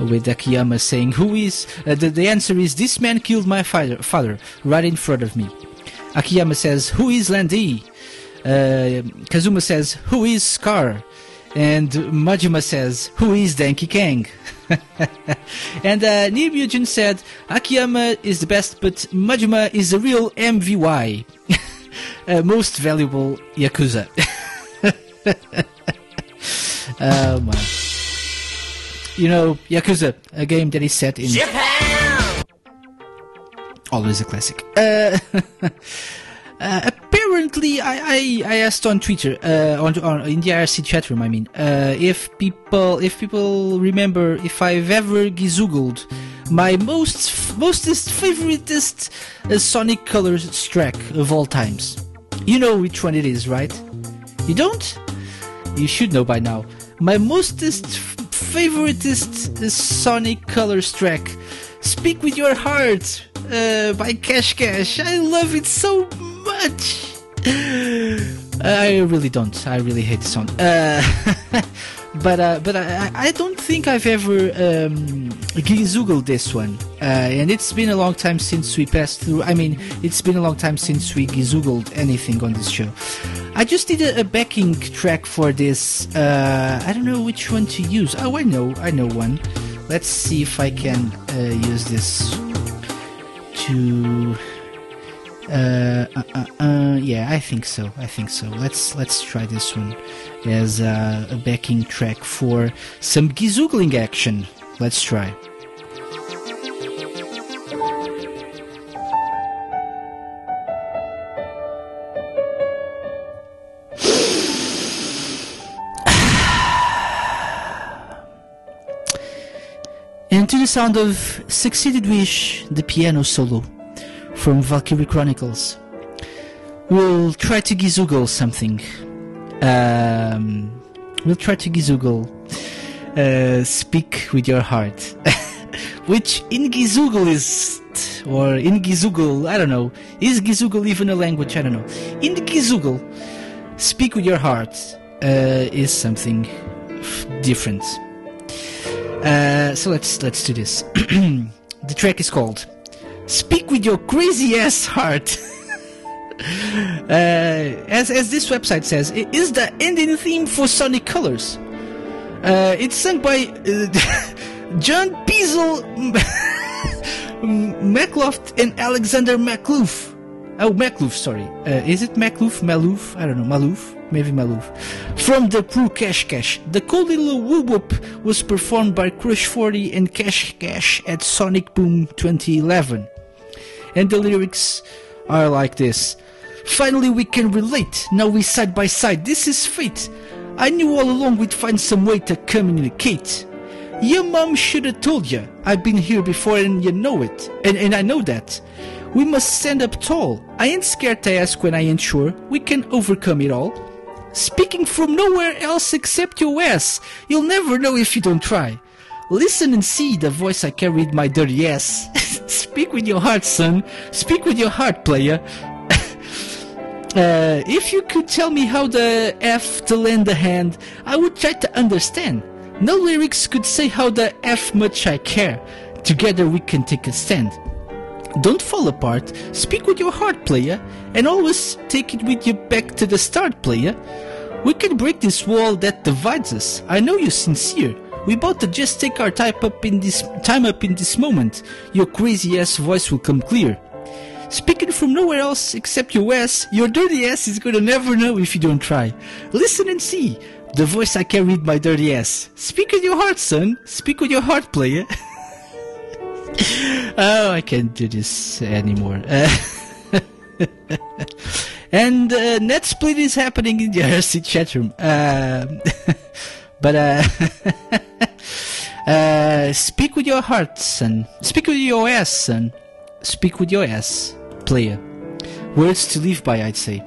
Speaker 2: with Akiyama saying, "Who is?" Uh, the, the answer is, "This man killed my father, father right in front of me." Akiyama says, "Who is Landy?" Uh, Kazuma says, "Who is Scar?" And Majima says, "Who is Denki Kang? and uh, Niryujin said, "Akiyama is the best, but Majima is a real MVY, uh, most valuable Yakuza." oh man. You know, Yakuza, a game that is set in
Speaker 10: Japan!
Speaker 2: always a classic. Uh, uh, apparently, I, I, I asked on Twitter, uh, on, on in the IRC chat room. I mean, uh, if people if people remember if I've ever gizoogled my most mostest favoritist uh, Sonic Colors track of all times. You know which one it is, right? You don't? You should know by now. My mostest favoritist uh, Sonic Colors track. Speak with Your Heart uh, by Cash Cash. I love it so much. I really don't. I really hate the song. Uh, but uh, but I, I don't think I've ever um, this one. Uh, and it's been a long time since we passed through. I mean, it's been a long time since we gizoogled anything on this show. I just did a, a backing track for this. Uh, I don't know which one to use. Oh, I know. I know one. Let's see if I can uh, use this to. Uh, uh, uh, uh, yeah, I think so. I think so. Let's let's try this one as a backing track for some gizoogling action. Let's try. And to the sound of Succeeded Wish, the piano solo from Valkyria Chronicles. We'll try to gizoogle something. Um, we'll try to gizoogle. Uh, speak with your heart. Which in gizoogle is, or in gizoogle, I don't know. Is gizoogle even a language? I don't know. In gizoogle, speak with your heart uh, is something different. Uh, so let's let's do this. the track is called "Speak with Your Crazy Ass Heart." uh, as as this website says, it is the ending theme for Sonic Colors. Uh, it's sung by uh, John Piesel, McLoft, and Alexander McLoof. Oh, McLoof, sorry. Uh, is it McLoof? Maloof? I don't know. Maloof? Maybe Maloof. From the Pro Cash Cash. The cool little woo whoop was performed by Crush 40 and Cash Cash at Sonic Boom 2011. And the lyrics are like this. Finally we can relate. Now we side by side. This is fate. I knew all along we'd find some way to communicate. Your mom should have told you. I've been here before and you know it. And, and I know that. We must stand up tall. I ain't scared to ask when I ain't sure. We can overcome it all. Speaking from nowhere else except your ass. You'll never know if you don't try. Listen and see the voice I carried my dirty ass. Speak with your heart, son. Speak with your heart, player. Uh, if you could tell me how the F to lend a hand, I would try to understand. No lyrics could say how the F much I care. Together we can take a stand. Don't fall apart, speak with your heart, player, and always take it with you back to the start, player. We can break this wall that divides us. I know you're sincere. We both just take our time up in this time up in this moment. Your crazy ass voice will come clear. Speaking from nowhere else except your ass, your dirty ass is gonna never know if you don't try. Listen and see. The voice I carried my dirty ass. Speak with your heart, son. Speak with your heart, player. oh, I can't do this anymore. Uh, and uh, net split is happening in the IRC chat room. Um but uh, uh, speak with your heart, son. Speak with your ass, son. Speak with your ass, player. Words to live by, I'd say.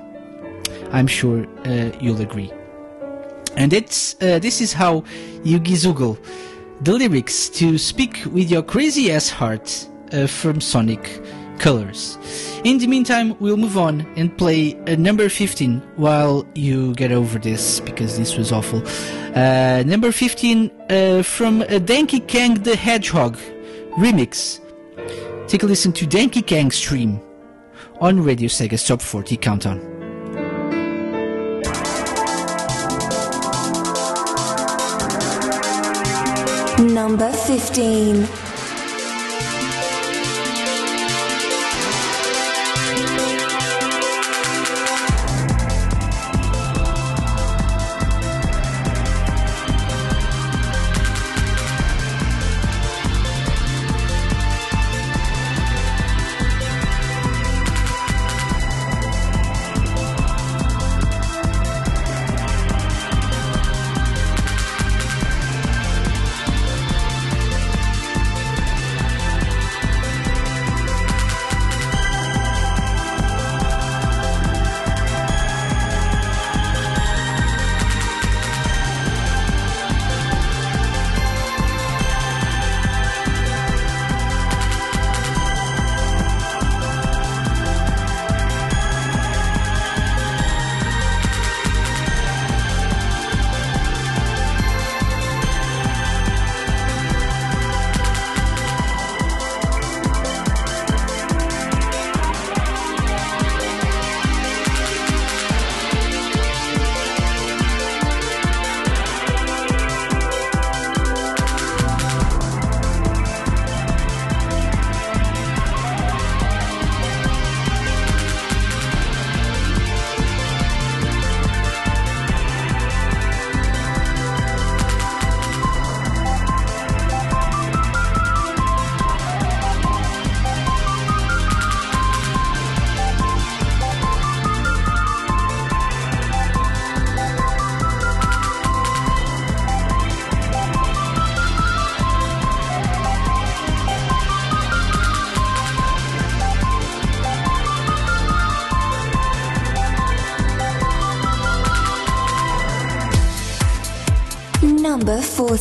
Speaker 2: I'm sure uh, you'll agree. And it's uh, this is how you gizoogle the lyrics to "Speak with Your Crazy Ass Heart" uh, from Sonic Colors. In the meantime, we'll move on and play uh, number 15 while you get over this because this was awful. Uh, number 15 uh, from uh, Donkey Kong the Hedgehog remix. Take a listen to Donkey Kong stream on Radio Sega's Top 40 Countdown.
Speaker 1: Number 15.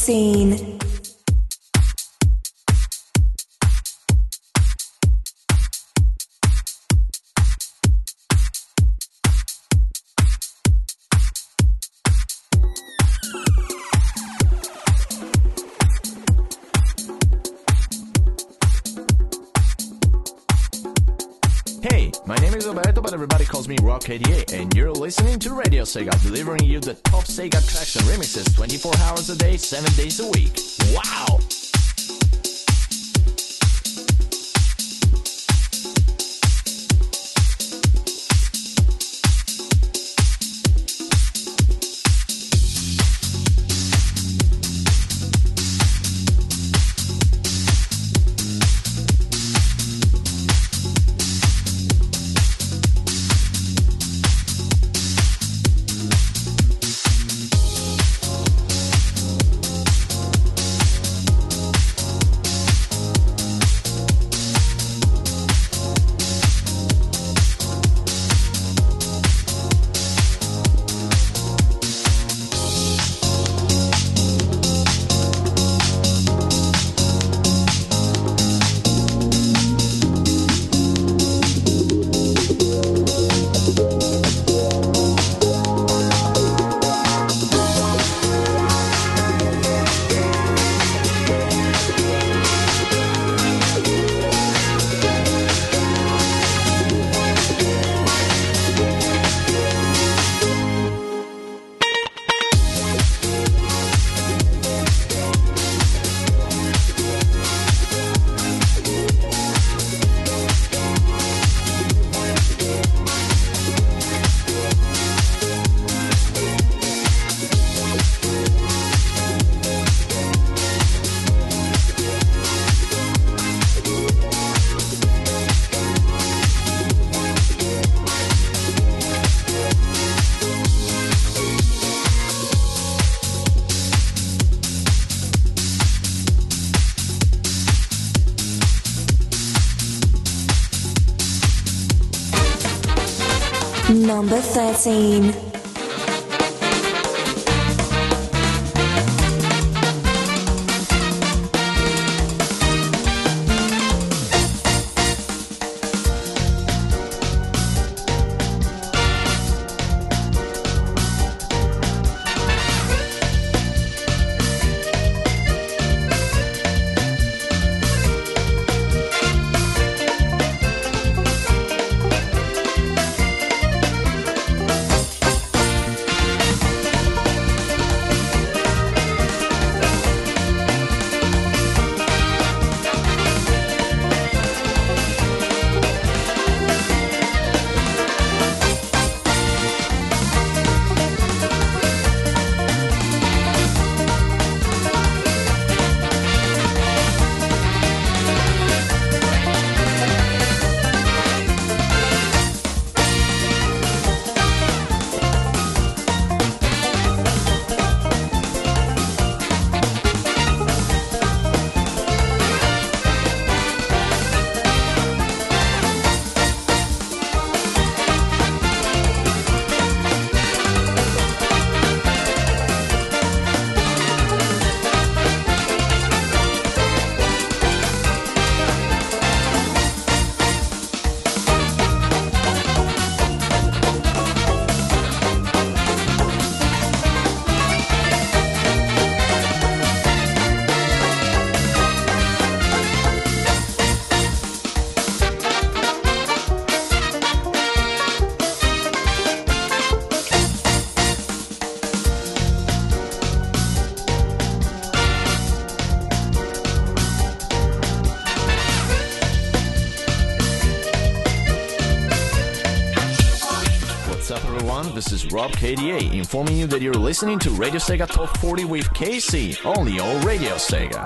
Speaker 12: Me Rock 88, and you're listening to Radio Sega, delivering you the top Sega tracks and 24 hours a day, 7 days a week. Wow! Number
Speaker 1: Rob KDA informing you that you're listening to Radio Sega Top 40 with KC, only on Radio Sega.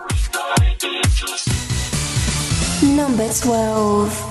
Speaker 12: Number 12.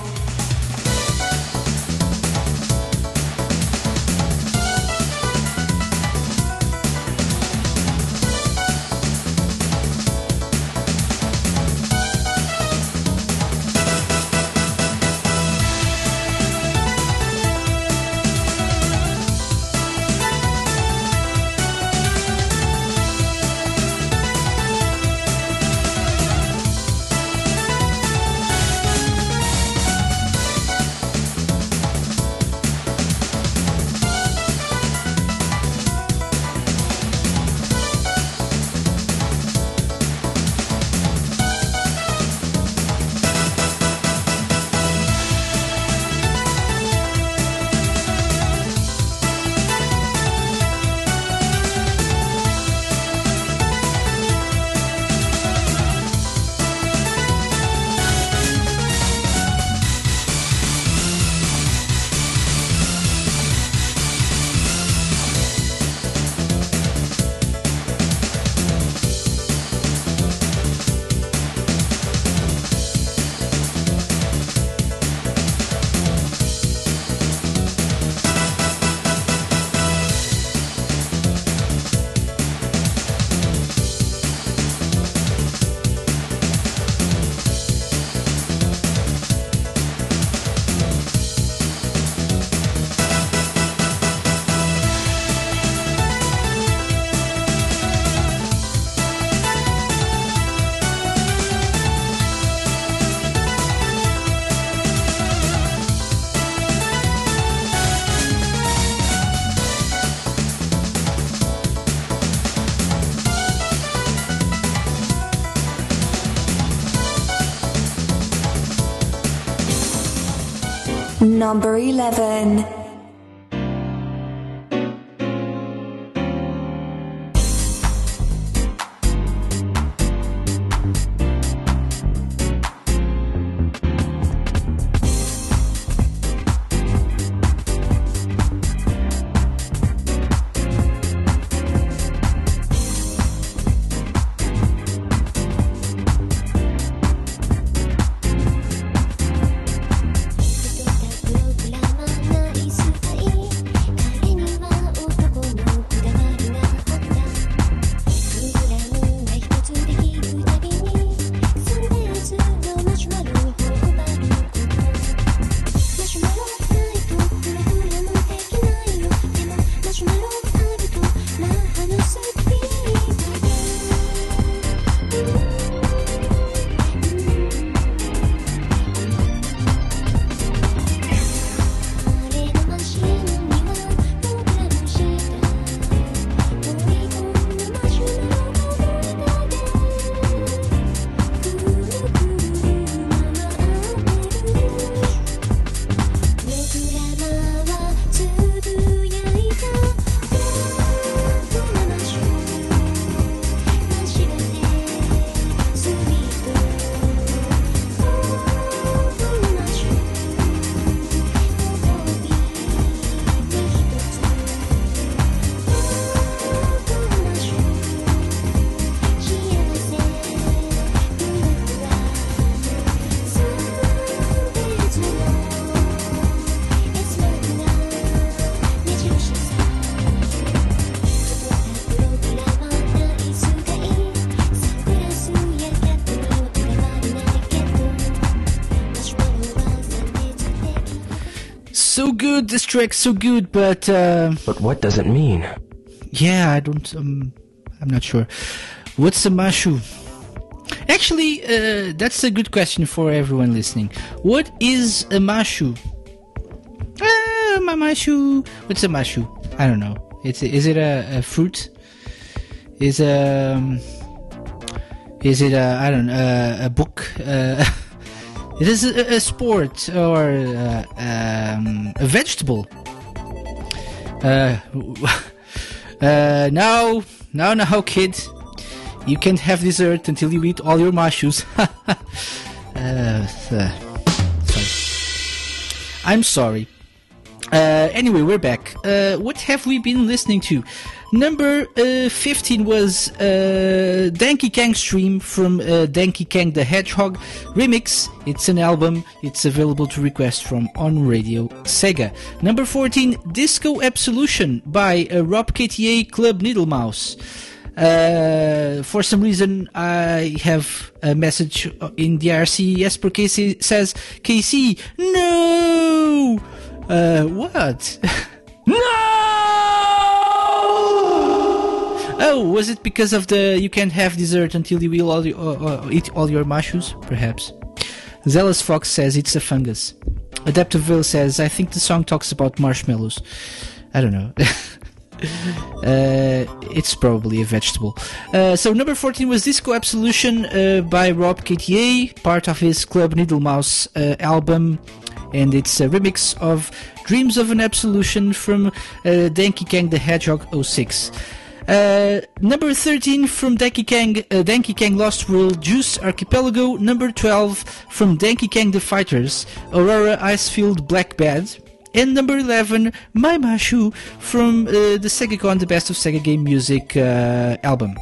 Speaker 12: Number 11.
Speaker 2: Good. This track's so good, but uh,
Speaker 13: But what does it mean?
Speaker 2: yeah, I don't. Um, I'm not sure. What's a mashu? Actually, uh, that's a good question for everyone listening. What is a mashu? Ah, my mashu. What's a mashu? I don't know. It's is it a, a fruit? Is um is it a I don't know a, a book? Uh, it is a, a sport or uh, um, a vegetable. Uh, uh, now, now, now, kid, you can't have dessert until you eat all your mashus. uh, uh, sorry. I'm sorry. Uh, anyway, we're back. Uh, what have we been listening to? Number uh, 15 was uh, Donkey Kong Stream from uh, Donkey Kong the Hedgehog remix. It's an album. It's available to request from on Radio Sega. Number 14, Disco Absolution by uh, Rob KTA Club Needle Mouse. Uh, for some reason, I have a message in the RC. Jesper Casey says, KC, no! Uh, what? Oh, was it because of the you can't have dessert until you will all your, uh, uh, eat all your mushrooms? Perhaps. Zealous Fox says it's a fungus. Adaptiveville says I think the song talks about marshmallows. I don't know. uh, it's probably a vegetable. Uh, so number 14 was Disco Absolution uh, by Rob KTA, part of his Club Needle Mouse uh, album, and it's a remix of Dreams of an Absolution from uh, Donkey Kong the Hedgehog 06. Uh, number 13 from Donkey Kong, uh, Donkey Kong Lost World, Juice Archipelago. Number 12 from Donkey Kong The Fighters, Aurora Icefield Black Bad. And number 11, My Mashu from uh, the SegaCon, the Best of Sega Game Music uh, album.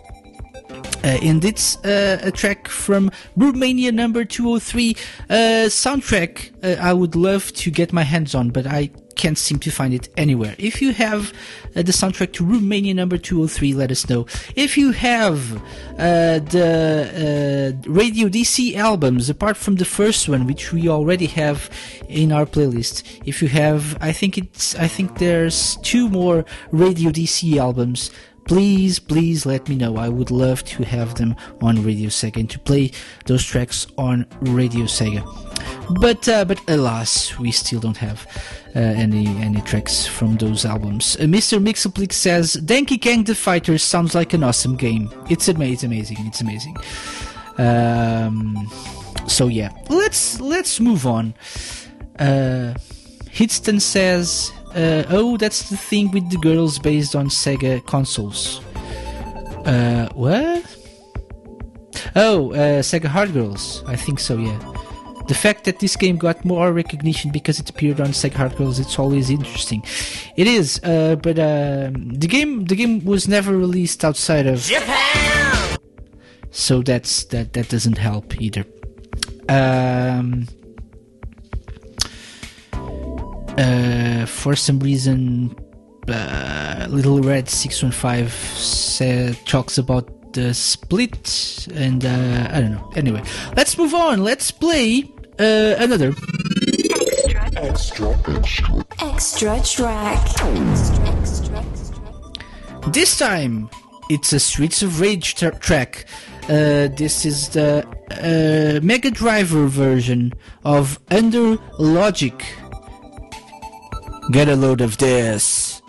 Speaker 2: Uh, and it's uh, a track from Roommania number 203 uh, soundtrack uh, I would love to get my hands on, but I can't seem to find it anywhere. If you have uh, the soundtrack to Roommania number 203, let us know. If you have uh, the uh, Radio DC albums, apart from the first one, which we already have in our playlist, if you have, I think it's, I think there's two more Radio DC albums please, please let me know. I would love to have them on Radio Sega and to play those tracks on Radio Sega. But uh, but alas, we still don't have uh, any any tracks from those albums. Uh, Mr. Mixoplix says Denki Kong the Fighters sounds like an awesome game. It's amazing, it's amazing, it's amazing. Um, so yeah, let's let's move on. Uh, Hitston says uh, oh, that's the thing with the girls based on Sega consoles. Uh, what? Oh, uh, Sega Hard Girls. I think so, yeah. The fact that this game got more recognition because it appeared on Sega Hard Girls, it's always interesting. It is, uh, but um, the game the game was never released outside of Japan, so that's that that doesn't help either. Um, uh, for some reason, uh, Little Red Six One Five talks about the split, and uh, I don't know. Anyway, let's move on. Let's play uh, another
Speaker 1: Extra, extra, extra track.
Speaker 2: This time, it's a Streets of Rage tra- track. Uh, this is the uh, Mega Driver version of Under Logic. Get a load of this.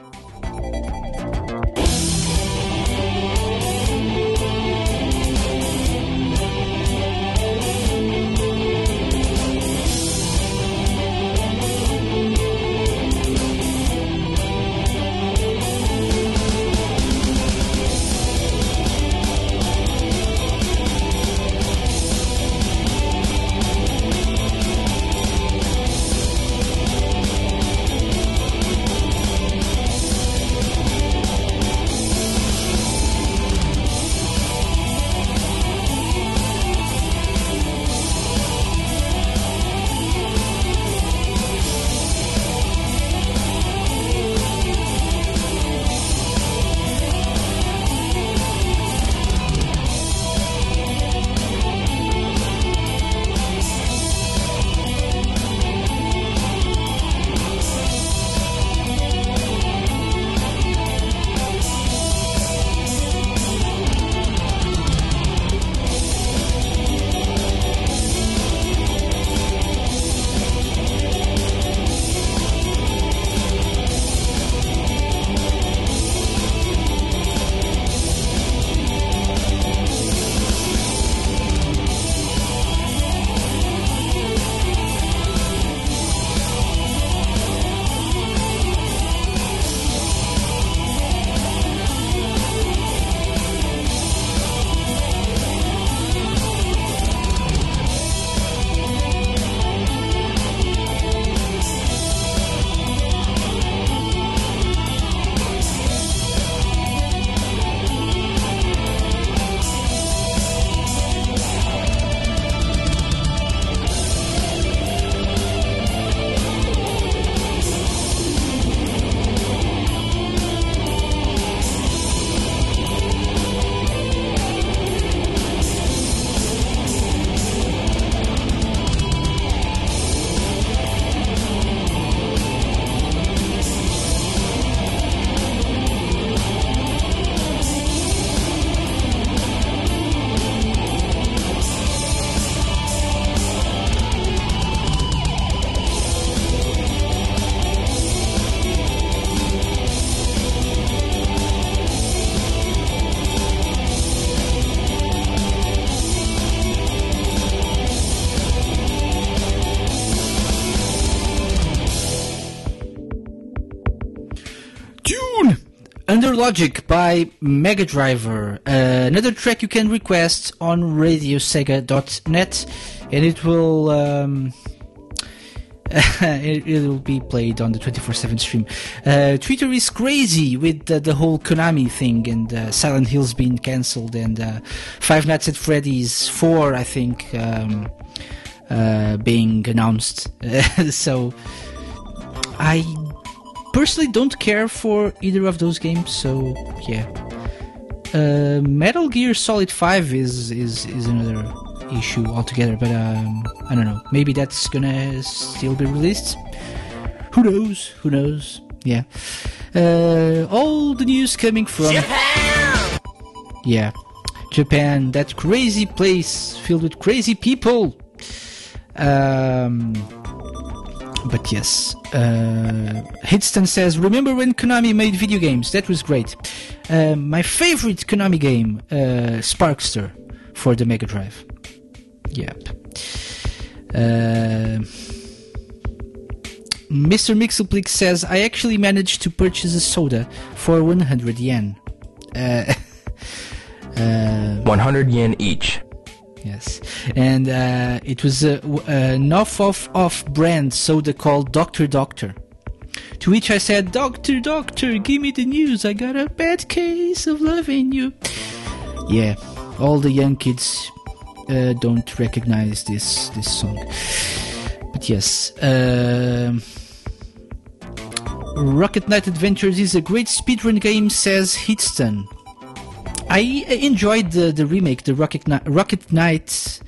Speaker 2: Under Logic by Mega Driver. Uh, another track you can request on radiosega.net and it will um, it, will be played on the 24/7 stream. Uh, Twitter is crazy with the, the whole Konami thing and uh, Silent Hills being cancelled and uh, Five Nights at Freddy's 4 I think um, uh, being announced. so I personally don't care for either of those games, so yeah. Uh, Metal Gear Solid 5 is, is, is another issue altogether, but um, I don't know. Maybe that's gonna still be released. Who knows? Who knows? Yeah. Uh, all the news coming from Japan. Yeah, Japan, that crazy place filled with crazy people. Um, but yes, uh, Hitston says, "Remember when Konami made video games? That was great. Uh, my favorite Konami game, uh, Sparkster, for the Mega Drive. Yep. Uh, Mr. Mixelplix says, I actually managed to purchase a soda for 100 yen. Uh, uh,
Speaker 13: 100 yen each.
Speaker 2: Yes, and uh, it was a, an off off off brand soda called Doctor Doctor. To which I said, Doctor Doctor, give me the news. I got a bad case of loving you. Yeah, all the young kids uh, don't recognize this this song. But yes, um Rocket Knight Adventures is a great speedrun game, says Hitston. I enjoyed the, the remake, the Rocket Knight, Rocket Knight.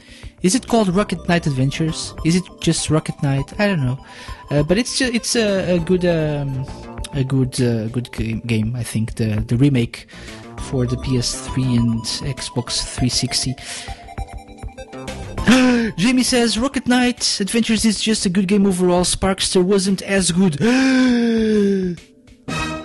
Speaker 2: Is it called Rocket Knight Adventures? Is it just Rocket Knight? I don't know, uh, but it's ju- it's a, a good um, a good uh, good game, game. I think the the remake for the PS3 and Xbox 360. Jamie says Rocket Knight Adventures is just a good game overall. Sparkster wasn't as good.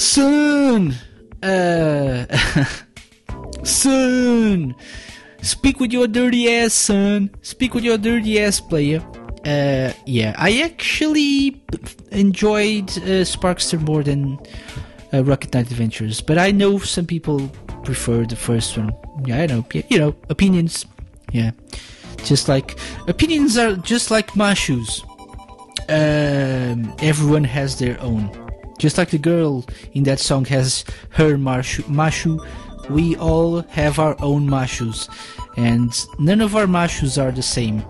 Speaker 2: Son! Uh, son! Speak with your dirty ass, son! Speak with your dirty ass, player. Uh, yeah, I actually enjoyed uh, Sparkster more than uh, Rocket Knight Adventures, but I know some people prefer the first one. Yeah, I know. Yeah, you know, opinions. Yeah, just like opinions are just like mashus. Um, everyone has their own. Just like the girl in that song has her mashu, mashu, we all have our own mashus, and none of our mashus are the same.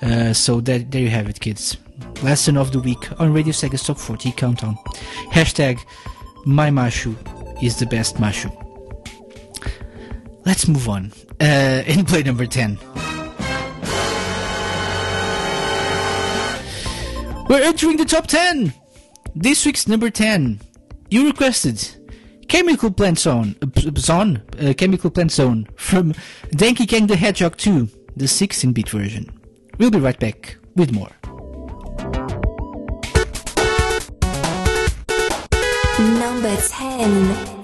Speaker 2: Uh, so that there you have it, kids. Lesson of the week on Radio Sega Top 40 Countdown. Hashtag my mashu is the best mashu. Let's move on. Uh, in play number 10. We're entering the top 10! This week's number 10. You requested Chemical Plant Zone, uh, Zone uh, Chemical Plant Zone from Donkey Kong the Hedgehog 2, the 16-bit version. We'll be right back with more.
Speaker 1: Number 10.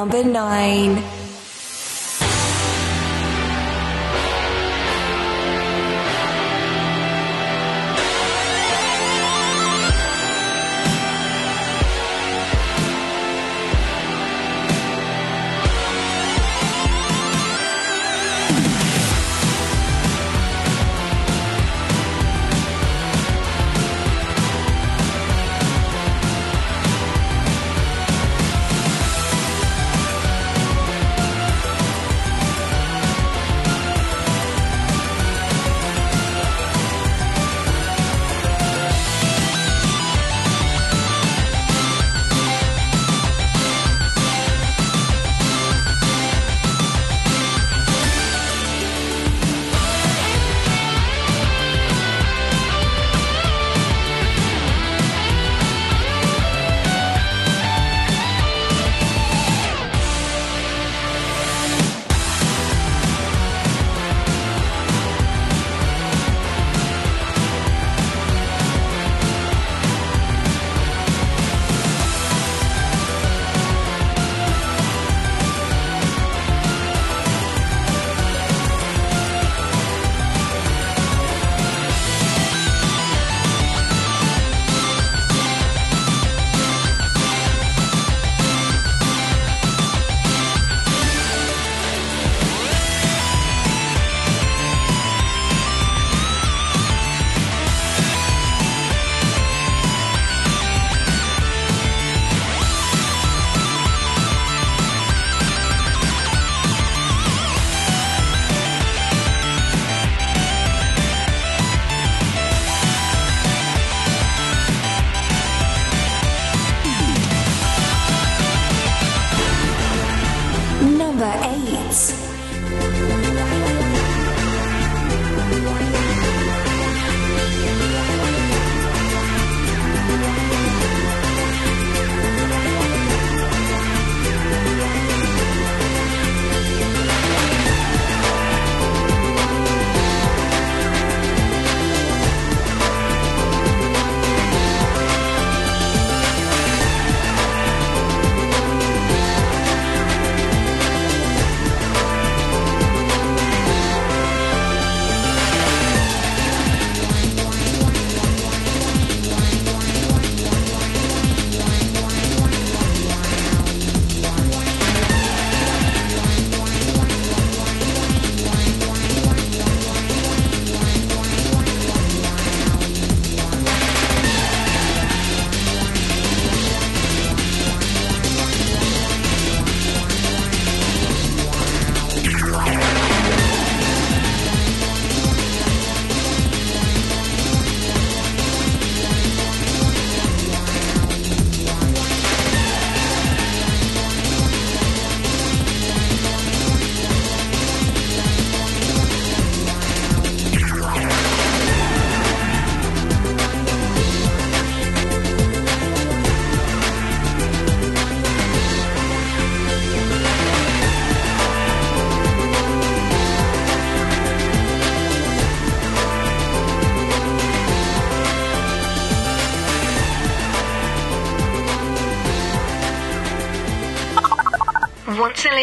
Speaker 12: Number 9.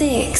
Speaker 1: Number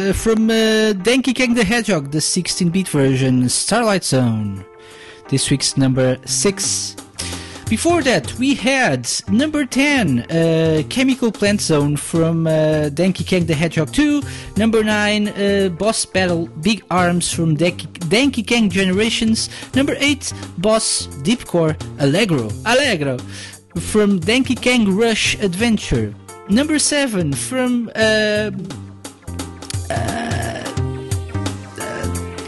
Speaker 2: Uh, from uh, Kong the Hedgehog, the 16-bit version, Starlight Zone. This week's number 6. Before that, we had number 10, uh, Chemical Plant Zone from uh, Donkey Kong the Hedgehog 2. Number 9, uh, Boss Battle Big Arms from Denki, Donkey Kong Generations. Number 8, Boss Deep Core Allegro. Allegro from Denki Kang Rush Adventure. Number 7, from uh,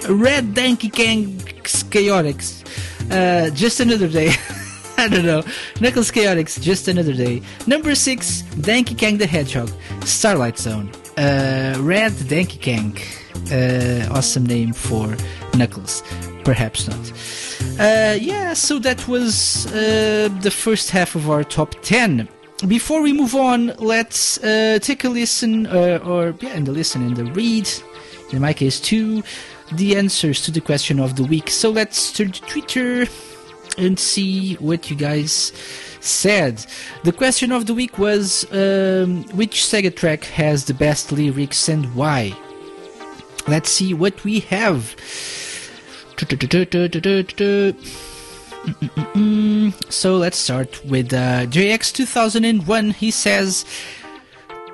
Speaker 2: Red Donkey Kong Chaotix. Uh, just another day. I don't know. Knuckles Chaotix, just another day. Number six, Donkey Kang the Hedgehog, Starlight Zone. Uh, Red Donkey Kang. Uh, awesome name for Knuckles. Perhaps not. Uh, yeah, so that was uh, the first half of our top 10. Before we move on, let's uh, take a listen, uh, or yeah, and the listen and the read, in my case, to the answers to the question of the week. So let's turn to Twitter and see what you guys said. The question of the week was um, which Sega track has the best lyrics and why? Let's see what we have. So let's start with uh, JX2001. He says,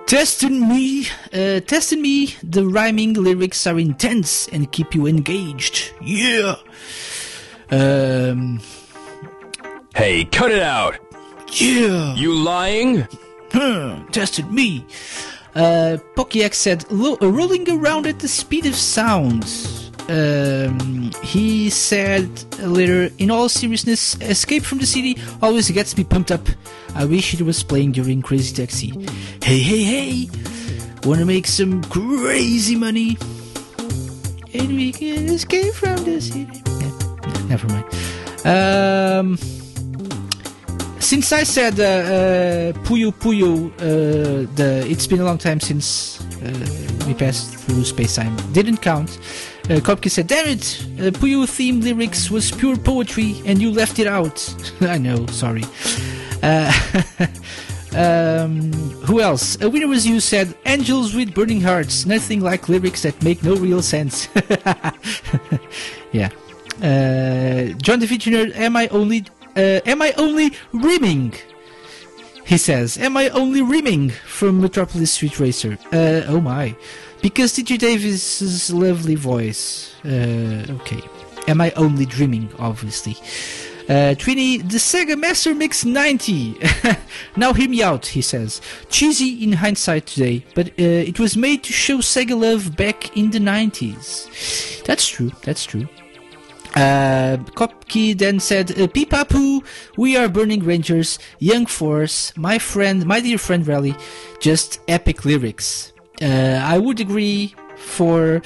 Speaker 2: Testing me, uh, testing me, the rhyming lyrics are intense and keep you engaged. Yeah. Um,
Speaker 13: Hey, cut it out!
Speaker 2: yeah.
Speaker 13: You lying?
Speaker 2: Huh, tested me. Uh, Pokiak said, rolling around at the speed of sound. Um, he said later, in all seriousness, Escape from the City always gets me pumped up. I wish it was playing during Crazy Taxi. Hey, hey, hey! Wanna make some crazy money? And we can escape from the city. Yeah, never mind. Um, since I said uh, uh, Puyo Puyo, uh, the it's been a long time since uh, we passed through space time. Didn't count. Uh, Kopke said, "Damn it! Uh, Puyo theme lyrics was pure poetry, and you left it out." I know, sorry. Uh, um, who else? A winner was you said, "Angels with burning hearts, nothing like lyrics that make no real sense." yeah. Uh, John DeFitchner, am I only uh, am I only rimming? He says, Am I only rimming from Metropolis Street Racer? Uh, oh my. Because TJ Davis's lovely voice. Uh, okay. Am I only dreaming, obviously? Uh, Trini, the Sega Master Mix 90. now hear me out, he says. Cheesy in hindsight today, but uh, it was made to show Sega love back in the 90s. That's true, that's true. Uh, then said, uh, Peepapoo, we are Burning Rangers, Young Force, my friend, my dear friend Rally, just epic lyrics. Uh, I would agree for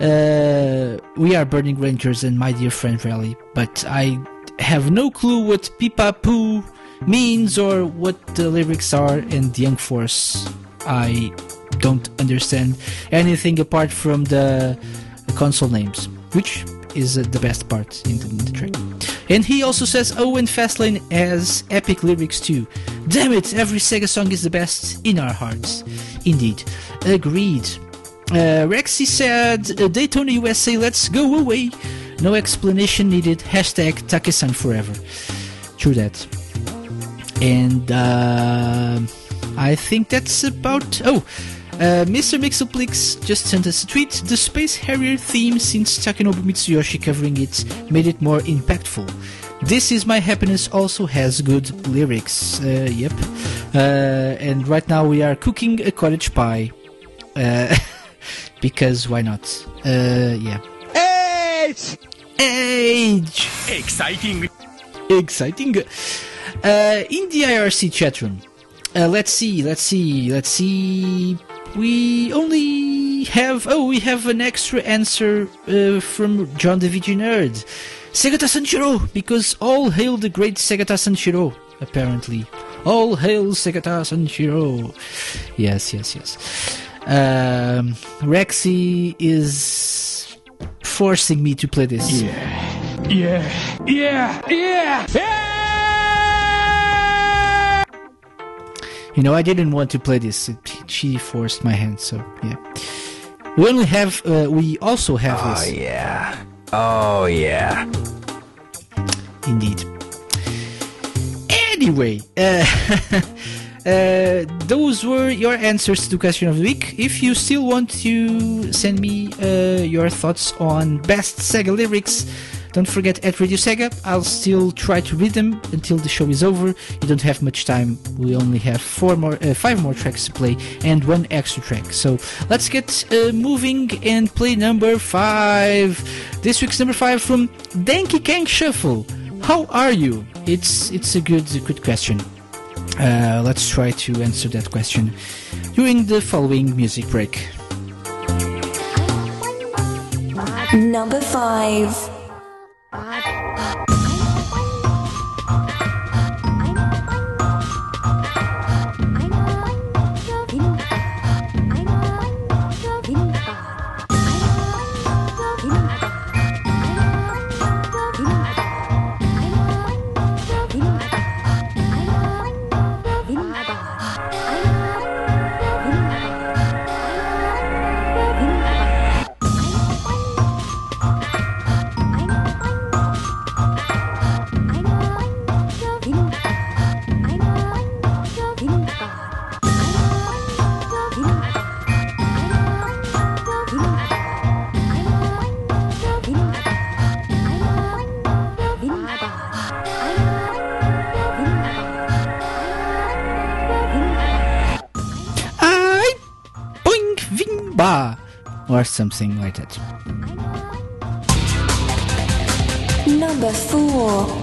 Speaker 2: uh, We Are Burning Rangers and My Dear Friend Rally, but I have no clue what Peepapoo means or what the lyrics are in Young Force. I don't understand anything apart from the console names, which is uh, the best part in the, in the track. And he also says Owen Fastlane has epic lyrics too. Damn it, every Sega song is the best in our hearts. Indeed. Agreed. Uh, Rexy said uh, Daytona USA, let's go away. No explanation needed. Hashtag Takesan forever. True that. And uh, I think that's about. Oh, uh, Mr. Mixoplix just sent us a tweet. The Space Harrier theme since Takenobu Mitsuyoshi covering it made it more impactful. This is My Happiness also has good lyrics. Uh, yep. Uh, and right now we are cooking a cottage pie. Uh, because why not? Uh, yeah.
Speaker 13: Age!
Speaker 2: Age!
Speaker 13: Exciting!
Speaker 2: Exciting! Uh, in the IRC chat room. Uh, let's see, let's see, let's see. We only have. Oh, we have an extra answer uh, from John the VG Nerd. Segata Sanshiro! Because all hail the great Segata Sanshiro, apparently. All hail Segata Sanshiro! Yes, yes, yes. Um, Rexy is forcing me to play this.
Speaker 13: Yeah, yeah, yeah, yeah!
Speaker 2: You know, I didn't want to play this. She forced my hand, so yeah. We only have. Uh, we also have
Speaker 13: Oh,
Speaker 2: this.
Speaker 13: yeah. Oh, yeah.
Speaker 2: Indeed. Anyway, uh, uh, those were your answers to the question of the week. If you still want to send me uh, your thoughts on best Sega lyrics, don't forget at Radio Sega. I'll still try to read them until the show is over. You don't have much time. We only have four more, uh, five more tracks to play, and one extra track. So let's get uh, moving and play number five. This week's number five from Danky Kang Shuffle. How are you? It's it's a good good question. Uh, let's try to answer that question during the following music break.
Speaker 1: Number 5.
Speaker 2: I or something like that.
Speaker 1: Number 4.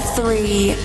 Speaker 1: Three.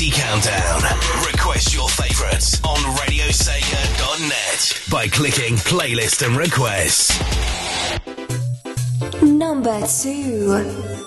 Speaker 14: Top 40 Countdown. Request your favorites on radiosega.net by clicking Playlist and Requests.
Speaker 1: Number two.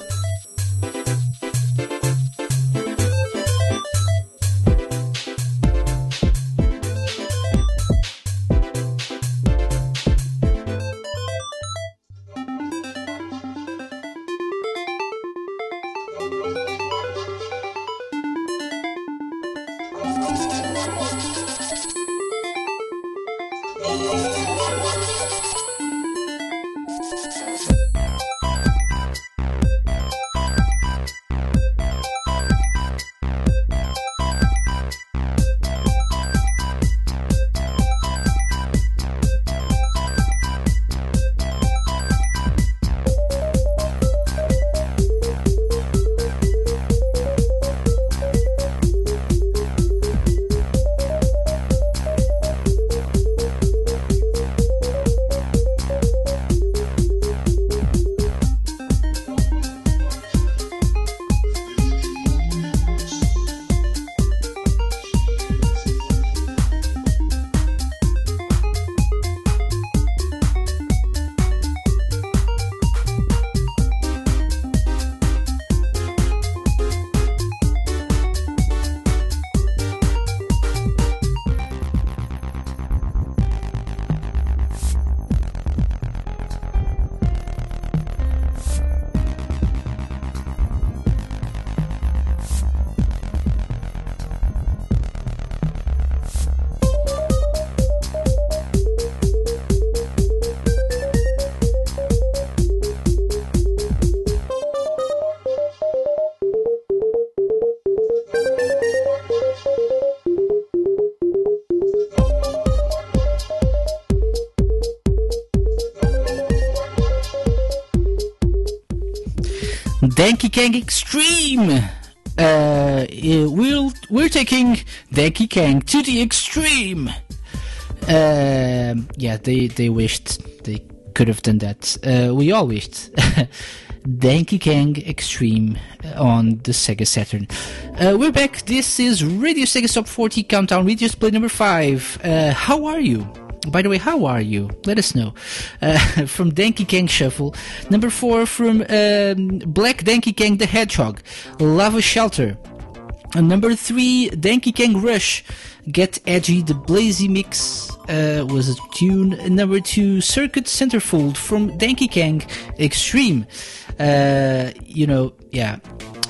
Speaker 2: Donkey Kong Extreme. Uh, we'll, we're taking Donkey Kong to the extreme. Um yeah, they, they wished they could have done that. Uh, we all wished. Donkey Kong Extreme on the Sega Saturn. Uh, we're back. This is Radio Sega Top 40 Countdown. We just played number 5. Uh, how are you? By the way, how are you? Let us know. Uh, from Donkey Kong Shuffle. Number 4 from um, Black Donkey Kong the Hedgehog. Lava Shelter. And number 3, Donkey Kong Rush. Get Edgy, the Blazy Mix uh, was a tune. And number 2, Circuit Centerfold from Donkey Kong Extreme. Uh, you know, yeah.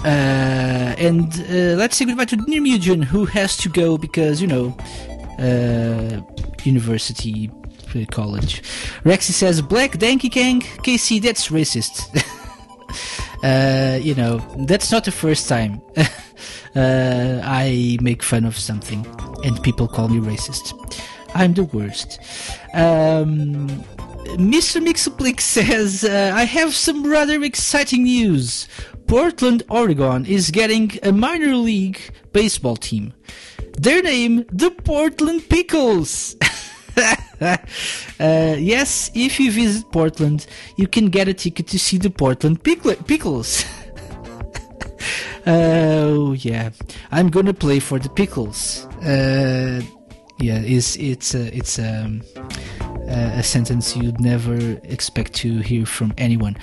Speaker 2: Uh, and uh, let's say goodbye to Nirmujin, who has to go because, you know, uh, university, college. Rexy says, Black Danky Kang? KC, that's racist. uh, you know, that's not the first time uh, I make fun of something and people call me racist. I'm the worst. Um, Mr. Mixoplix says, uh, I have some rather exciting news. Portland, Oregon is getting a minor league baseball team. Their name, the Portland Pickles. uh, yes, if you visit Portland, you can get a ticket to see the Portland Pickle- Pickles. Oh yeah, I'm gonna play for the Pickles. Uh, yeah, it's it's a, it's um, a, a sentence you'd never expect to hear from anyone.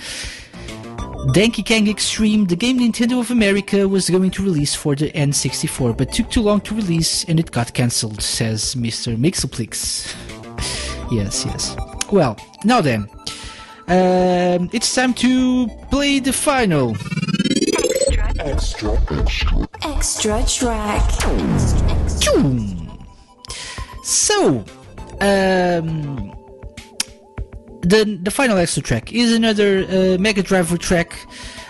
Speaker 2: Donkey Kong Extreme, the game Nintendo of America was going to release for the N64, but took too long to release and it got cancelled, says Mr. Mixoplix. yes, yes. Well, now then, um, it's time to play the final.
Speaker 1: Extra, extra, extra extra track.
Speaker 2: So, um, the the final extra track is another uh, Mega Driver track,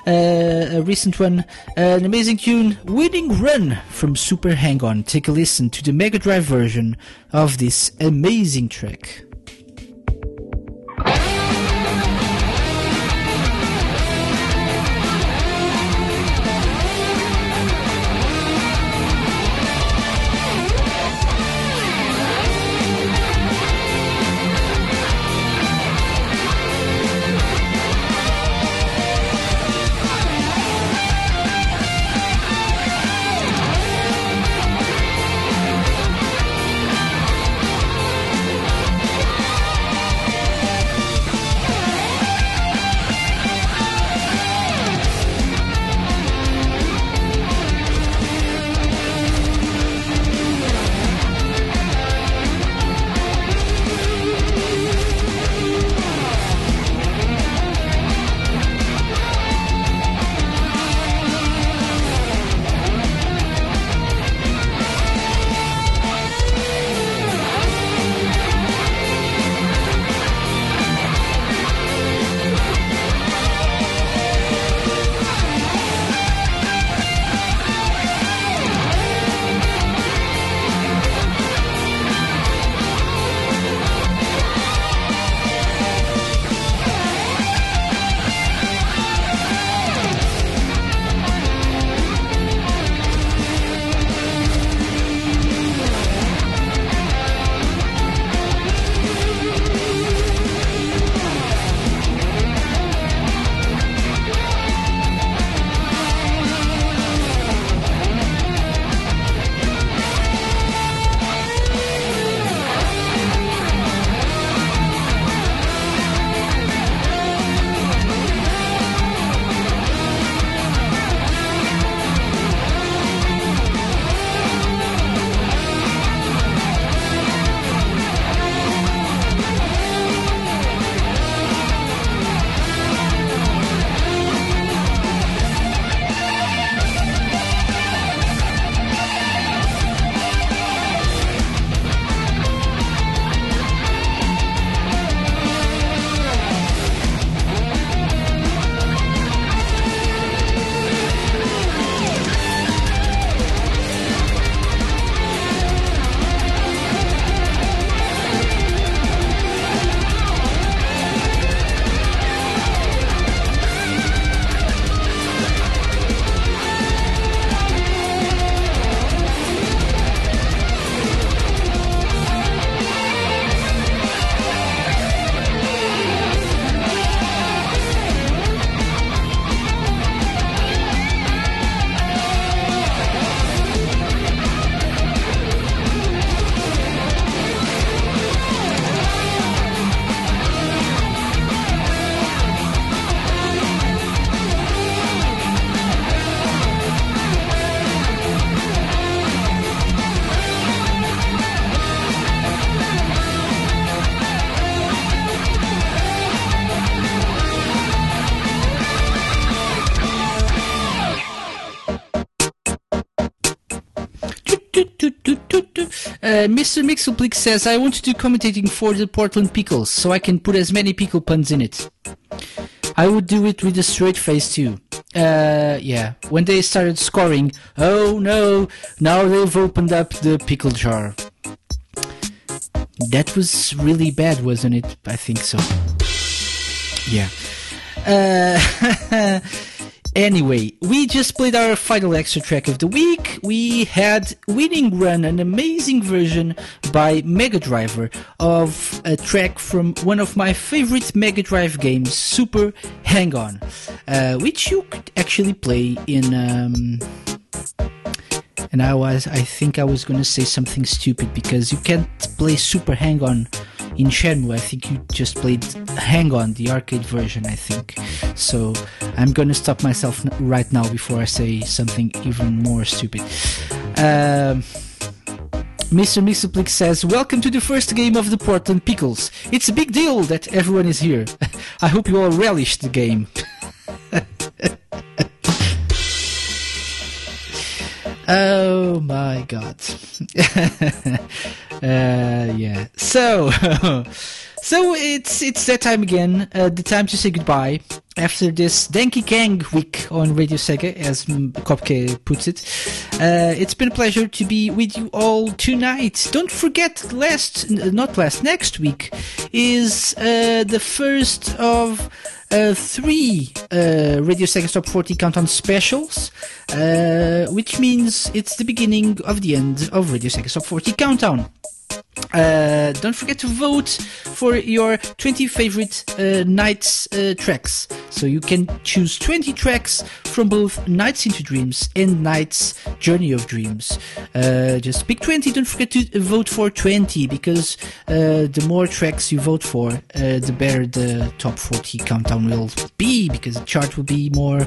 Speaker 2: uh, a recent one, uh, an amazing tune, "Winning Run" from Super Hang On. Take a listen to the Mega Drive version of this amazing track. Mr. Mixelplix says, I want to do commentating for the Portland Pickles, so I can put as many pickle puns in it. I would do it with a straight face too. Uh, yeah. When they started scoring, oh no, now they've opened up the pickle jar. That was really bad, wasn't it? I think so. Yeah. Uh, anyway, we just played our final extra track of the week. We had Winning Run, an amazing version by Mega Driver of a track from one of my favorite Mega Drive games, Super Hang On, uh, which you could actually play in. Um, and I was, I think I was gonna say something stupid because you can't play Super Hang On in Shenmue. I think you just played Hang On, the arcade version, I think. So I'm gonna stop myself right now before I say something even more stupid. Um, Mr. Mixoplix says, Welcome to the first game of the Portland Pickles. It's a big deal that everyone is here. I hope you all relish the game. Oh my god. uh, yeah. So, so it's it's that time again. Uh, the time to say goodbye after this Denki Kang week on Radio Sega, as Kopke puts it. Uh, it's been a pleasure to be with you all tonight. Don't forget, last not last next week is uh, the first of uh, three uh, Radio Sega Top 40 Countdown specials, uh, which means it's the beginning of the end of Radio Sega Top 40 Countdown. Uh, don't forget to vote for your 20 favorite uh, Nights uh, tracks. So you can choose 20 tracks from both Nights into Dreams and Nights Journey of Dreams. Uh, just pick 20. Don't forget to vote for 20 because uh, the more tracks you vote for, uh, the better the top 40 countdown will be because the chart will be more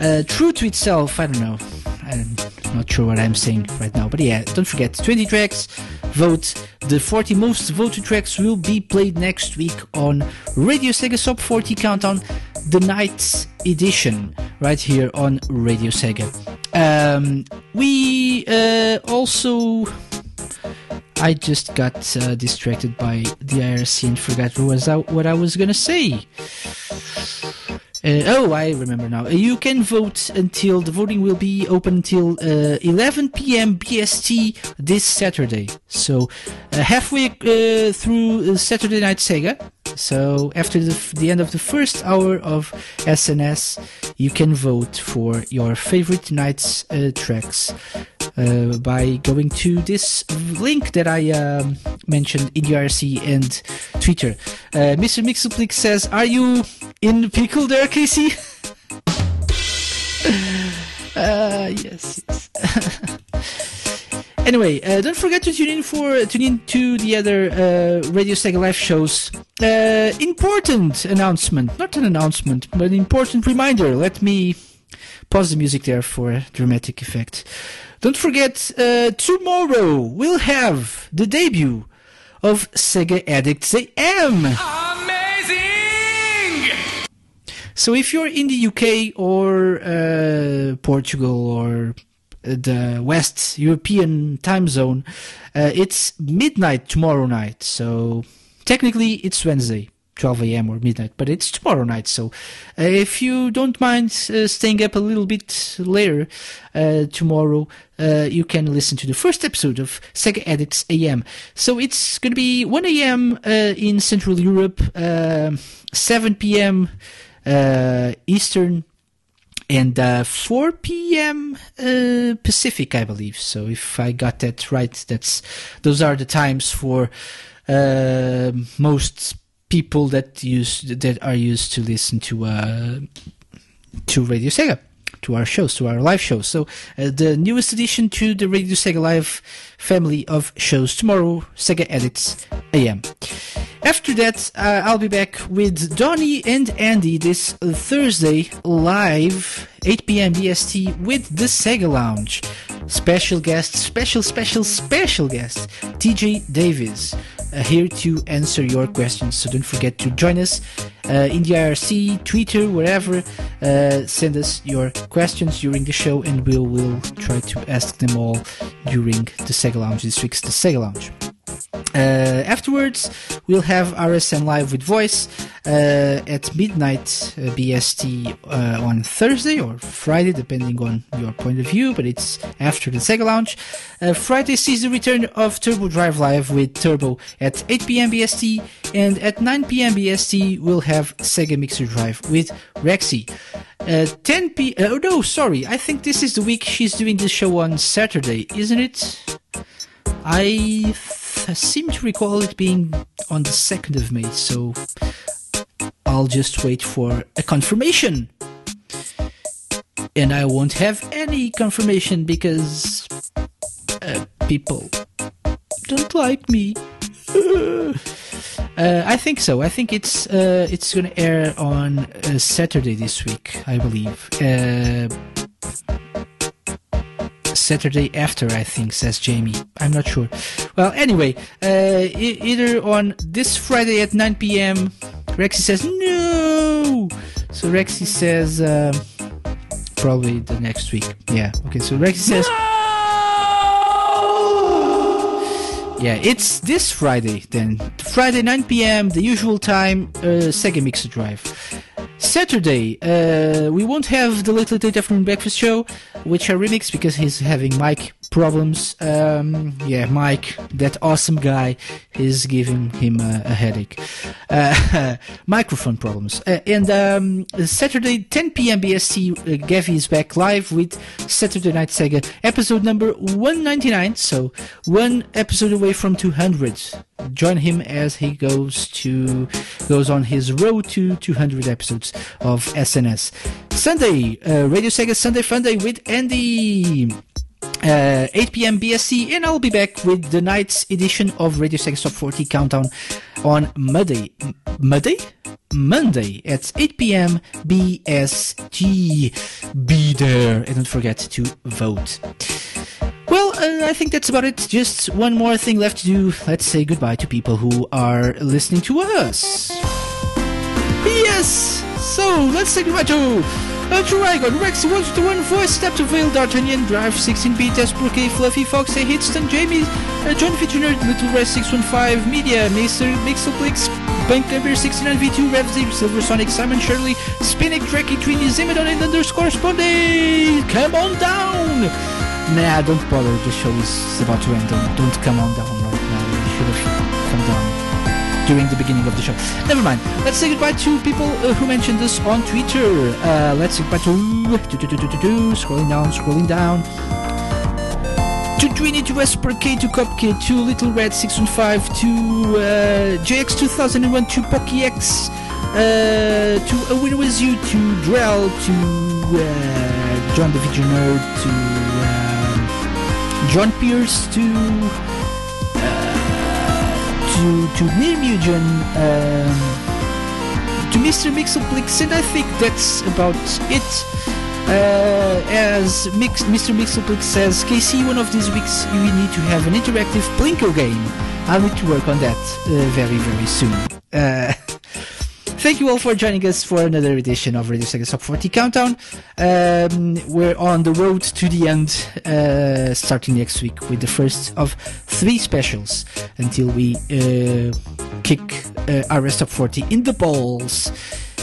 Speaker 2: uh, true to itself. I don't know. I'm not sure what I'm saying right now, but yeah, don't forget 20 tracks. Vote. The 40 most voted tracks will be played next week on Radio Sega Top 40 Countdown, the Night Edition, right here on Radio Sega. Um, we uh, also. I just got uh, distracted by the IRC and forgot was what I was gonna say. Uh, oh, I remember now. Uh, you can vote until the voting will be open until uh, 11 p.m. BST this Saturday. So uh, halfway uh, through uh, Saturday Night Sega. So after the, the end of the first hour of SNS, you can vote for your favorite night's uh, tracks uh, by going to this link that I um, mentioned in the RC and Twitter. Uh, Mr. Mixelplix says, "Are you in pickle there, Casey?" uh, yes. yes. anyway, uh, don't forget to tune in for tune in to the other uh, Radio Sega live shows. Uh, important announcement, not an announcement, but an important reminder. Let me pause the music there for a dramatic effect. Don't forget, uh, tomorrow we'll have the debut of Sega Addicts AM. Amazing! So if you're in the UK or uh, Portugal or the West European time zone, uh, it's midnight tomorrow night. So technically it's Wednesday. 12 a.m. or midnight, but it's tomorrow night. So, uh, if you don't mind uh, staying up a little bit later uh, tomorrow, uh, you can listen to the first episode of Sega Addicts AM. So it's going to be 1 a.m. Uh, in Central Europe, um 7 p.m. Uh, Eastern, and uh, 4 p.m. Uh, Pacific, I believe. So if I got that right, that's those are the times for uh, most people that use that are used to listen to uh, to Radio Sega, to our shows, to our live shows. So uh, the newest addition to the Radio Sega Live family of shows tomorrow, Sega Addicts AM. After that, uh, I'll be back with Donnie and Andy this Thursday live, 8 p.m. BST with the Sega Lounge. Special guest, special, special, special guest, TJ Davis. uh, here to answer your questions. So don't forget to join us uh, in the IRC, Twitter, wherever. Uh, send us your questions during the show, and we'll will try to ask them all during the Sega Lounge this week's the Sega Lounge. Uh, afterwards, we'll have RSN Live with Voice uh, at midnight uh, BST uh, on Thursday or Friday, depending on your point of view, but it's after the Sega Lounge. Uh, Friday sees the return of Turbo Drive Live with Turbo at 8 p.m. BST, and at 9 p.m. BST, we'll have Sega Mixer Drive with Rexy. Uh, 10 p. Oh no, sorry. I think this is the week she's doing the show on Saturday, isn't it? I seem to recall it being on the 2nd of May, so I'll just wait for a confirmation. And I won't have any confirmation because uh, people don't like me. uh, I think so. I think it's uh, it's gonna air on uh, Saturday this week, I believe. Saturday after, I think, says Jamie. I'm not sure. Well, anyway, uh, e- either on this Friday at 9 p.m., Rexy says no. So Rexy says uh, probably the next week. Yeah. Okay. So Rexy says. No! Yeah, it's this Friday then. Friday 9 p.m. the usual time. Uh, Sega Mixer Drive. Saturday, uh, we won't have the Little Data from Breakfast Show, which I remix because he's having mic problems. Um, yeah, Mike, that awesome guy, is giving him a, a headache. Uh, microphone problems. Uh, and um, Saturday, 10 p.m. BST, uh, Gavi is back live with Saturday Night Sega, episode number 199. So one episode away from 200. Join him as he goes to goes on his road to 200 episodes of SNS. Sunday, uh, Radio Sega Sunday Funday with Andy. Uh, 8 p.m. BST, and I'll be back with the night's edition of Radio Sega Top 40 Countdown on Monday. M- Monday? Monday at 8 p.m. BST. Be there, and don't forget to vote. Well, uh, I think that's about it. Just one more thing left to do. Let's say goodbye to people who are listening to us. Yes! So, let's say goodbye to Dragon, Rex, 121, Voice, Step to Veil, D'Artagnan, Drive, 16-bit, Esproke, Fluffy Fox, Hey Hitston, Jamie, uh, John Feature Nerd, Little Red 615, Media, Mixer, Mixelplix, Bank Number 69V2, Revzy, Silver Sonic, Simon Shirley, Spinnick, Trekkie, Trini, Zimidon, and underscore Spondy! Come on down! Nah, don't bother, the show is about to end. Don't come on down right now. You should have come down during the beginning of the show. Never mind. Let's say goodbye to people uh, who mentioned this on Twitter. Uh, let's say goodbye to, to, to, scrolling down, scrolling down. To Twinny, to K, to Cupkid, to Little Red 615, to uh, JX 2001, to Pocky X, uh, to A Winner Was You, to Drell, to uh, John the Video Nerd, to um, John Pierce, to to to Nirmugen, um, to Mr. Mixelplix, and I think that's about it. Uh, as Mix, Mr. Mixelplix says, KC, one of these weeks we need to have an interactive Plinko game. I'll need to work on that uh, very, very soon. Uh, Thank you all for joining us for another edition of Radio Sega Top 40 Countdown. Um, we're on the road to the end, uh, starting next week with the first of three specials until we uh, kick uh, our of 40 in the balls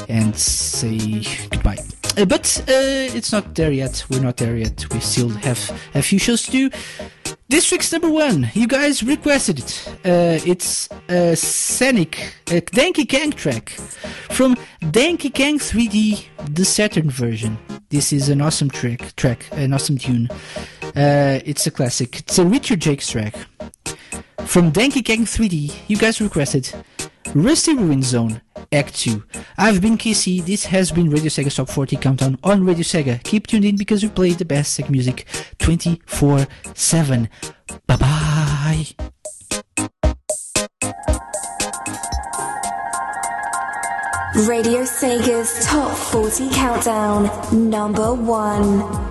Speaker 2: and say goodbye. Uh, but uh, it's not there yet. We're not there yet. We still have a few shows to do. This week's number one, you guys requested it. Uh, it's a Scenic, a Danky Kang track from Danky Kang 3D, the Saturn version. This is an awesome track, track, an awesome tune. Uh, it's a classic. It's a Richard Jacques track from Danky Kang 3D. You guys requested Rusty Ruin Zone, Act 2. I've been KC, this has been Radio Sega's Top 40 Countdown on Radio Sega. Keep tuned in because we play the best Sega music 24 7. Bye bye!
Speaker 1: Radio Sega's Top 40 Countdown, number
Speaker 3: 1.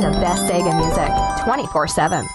Speaker 3: The best Sega music 24 7.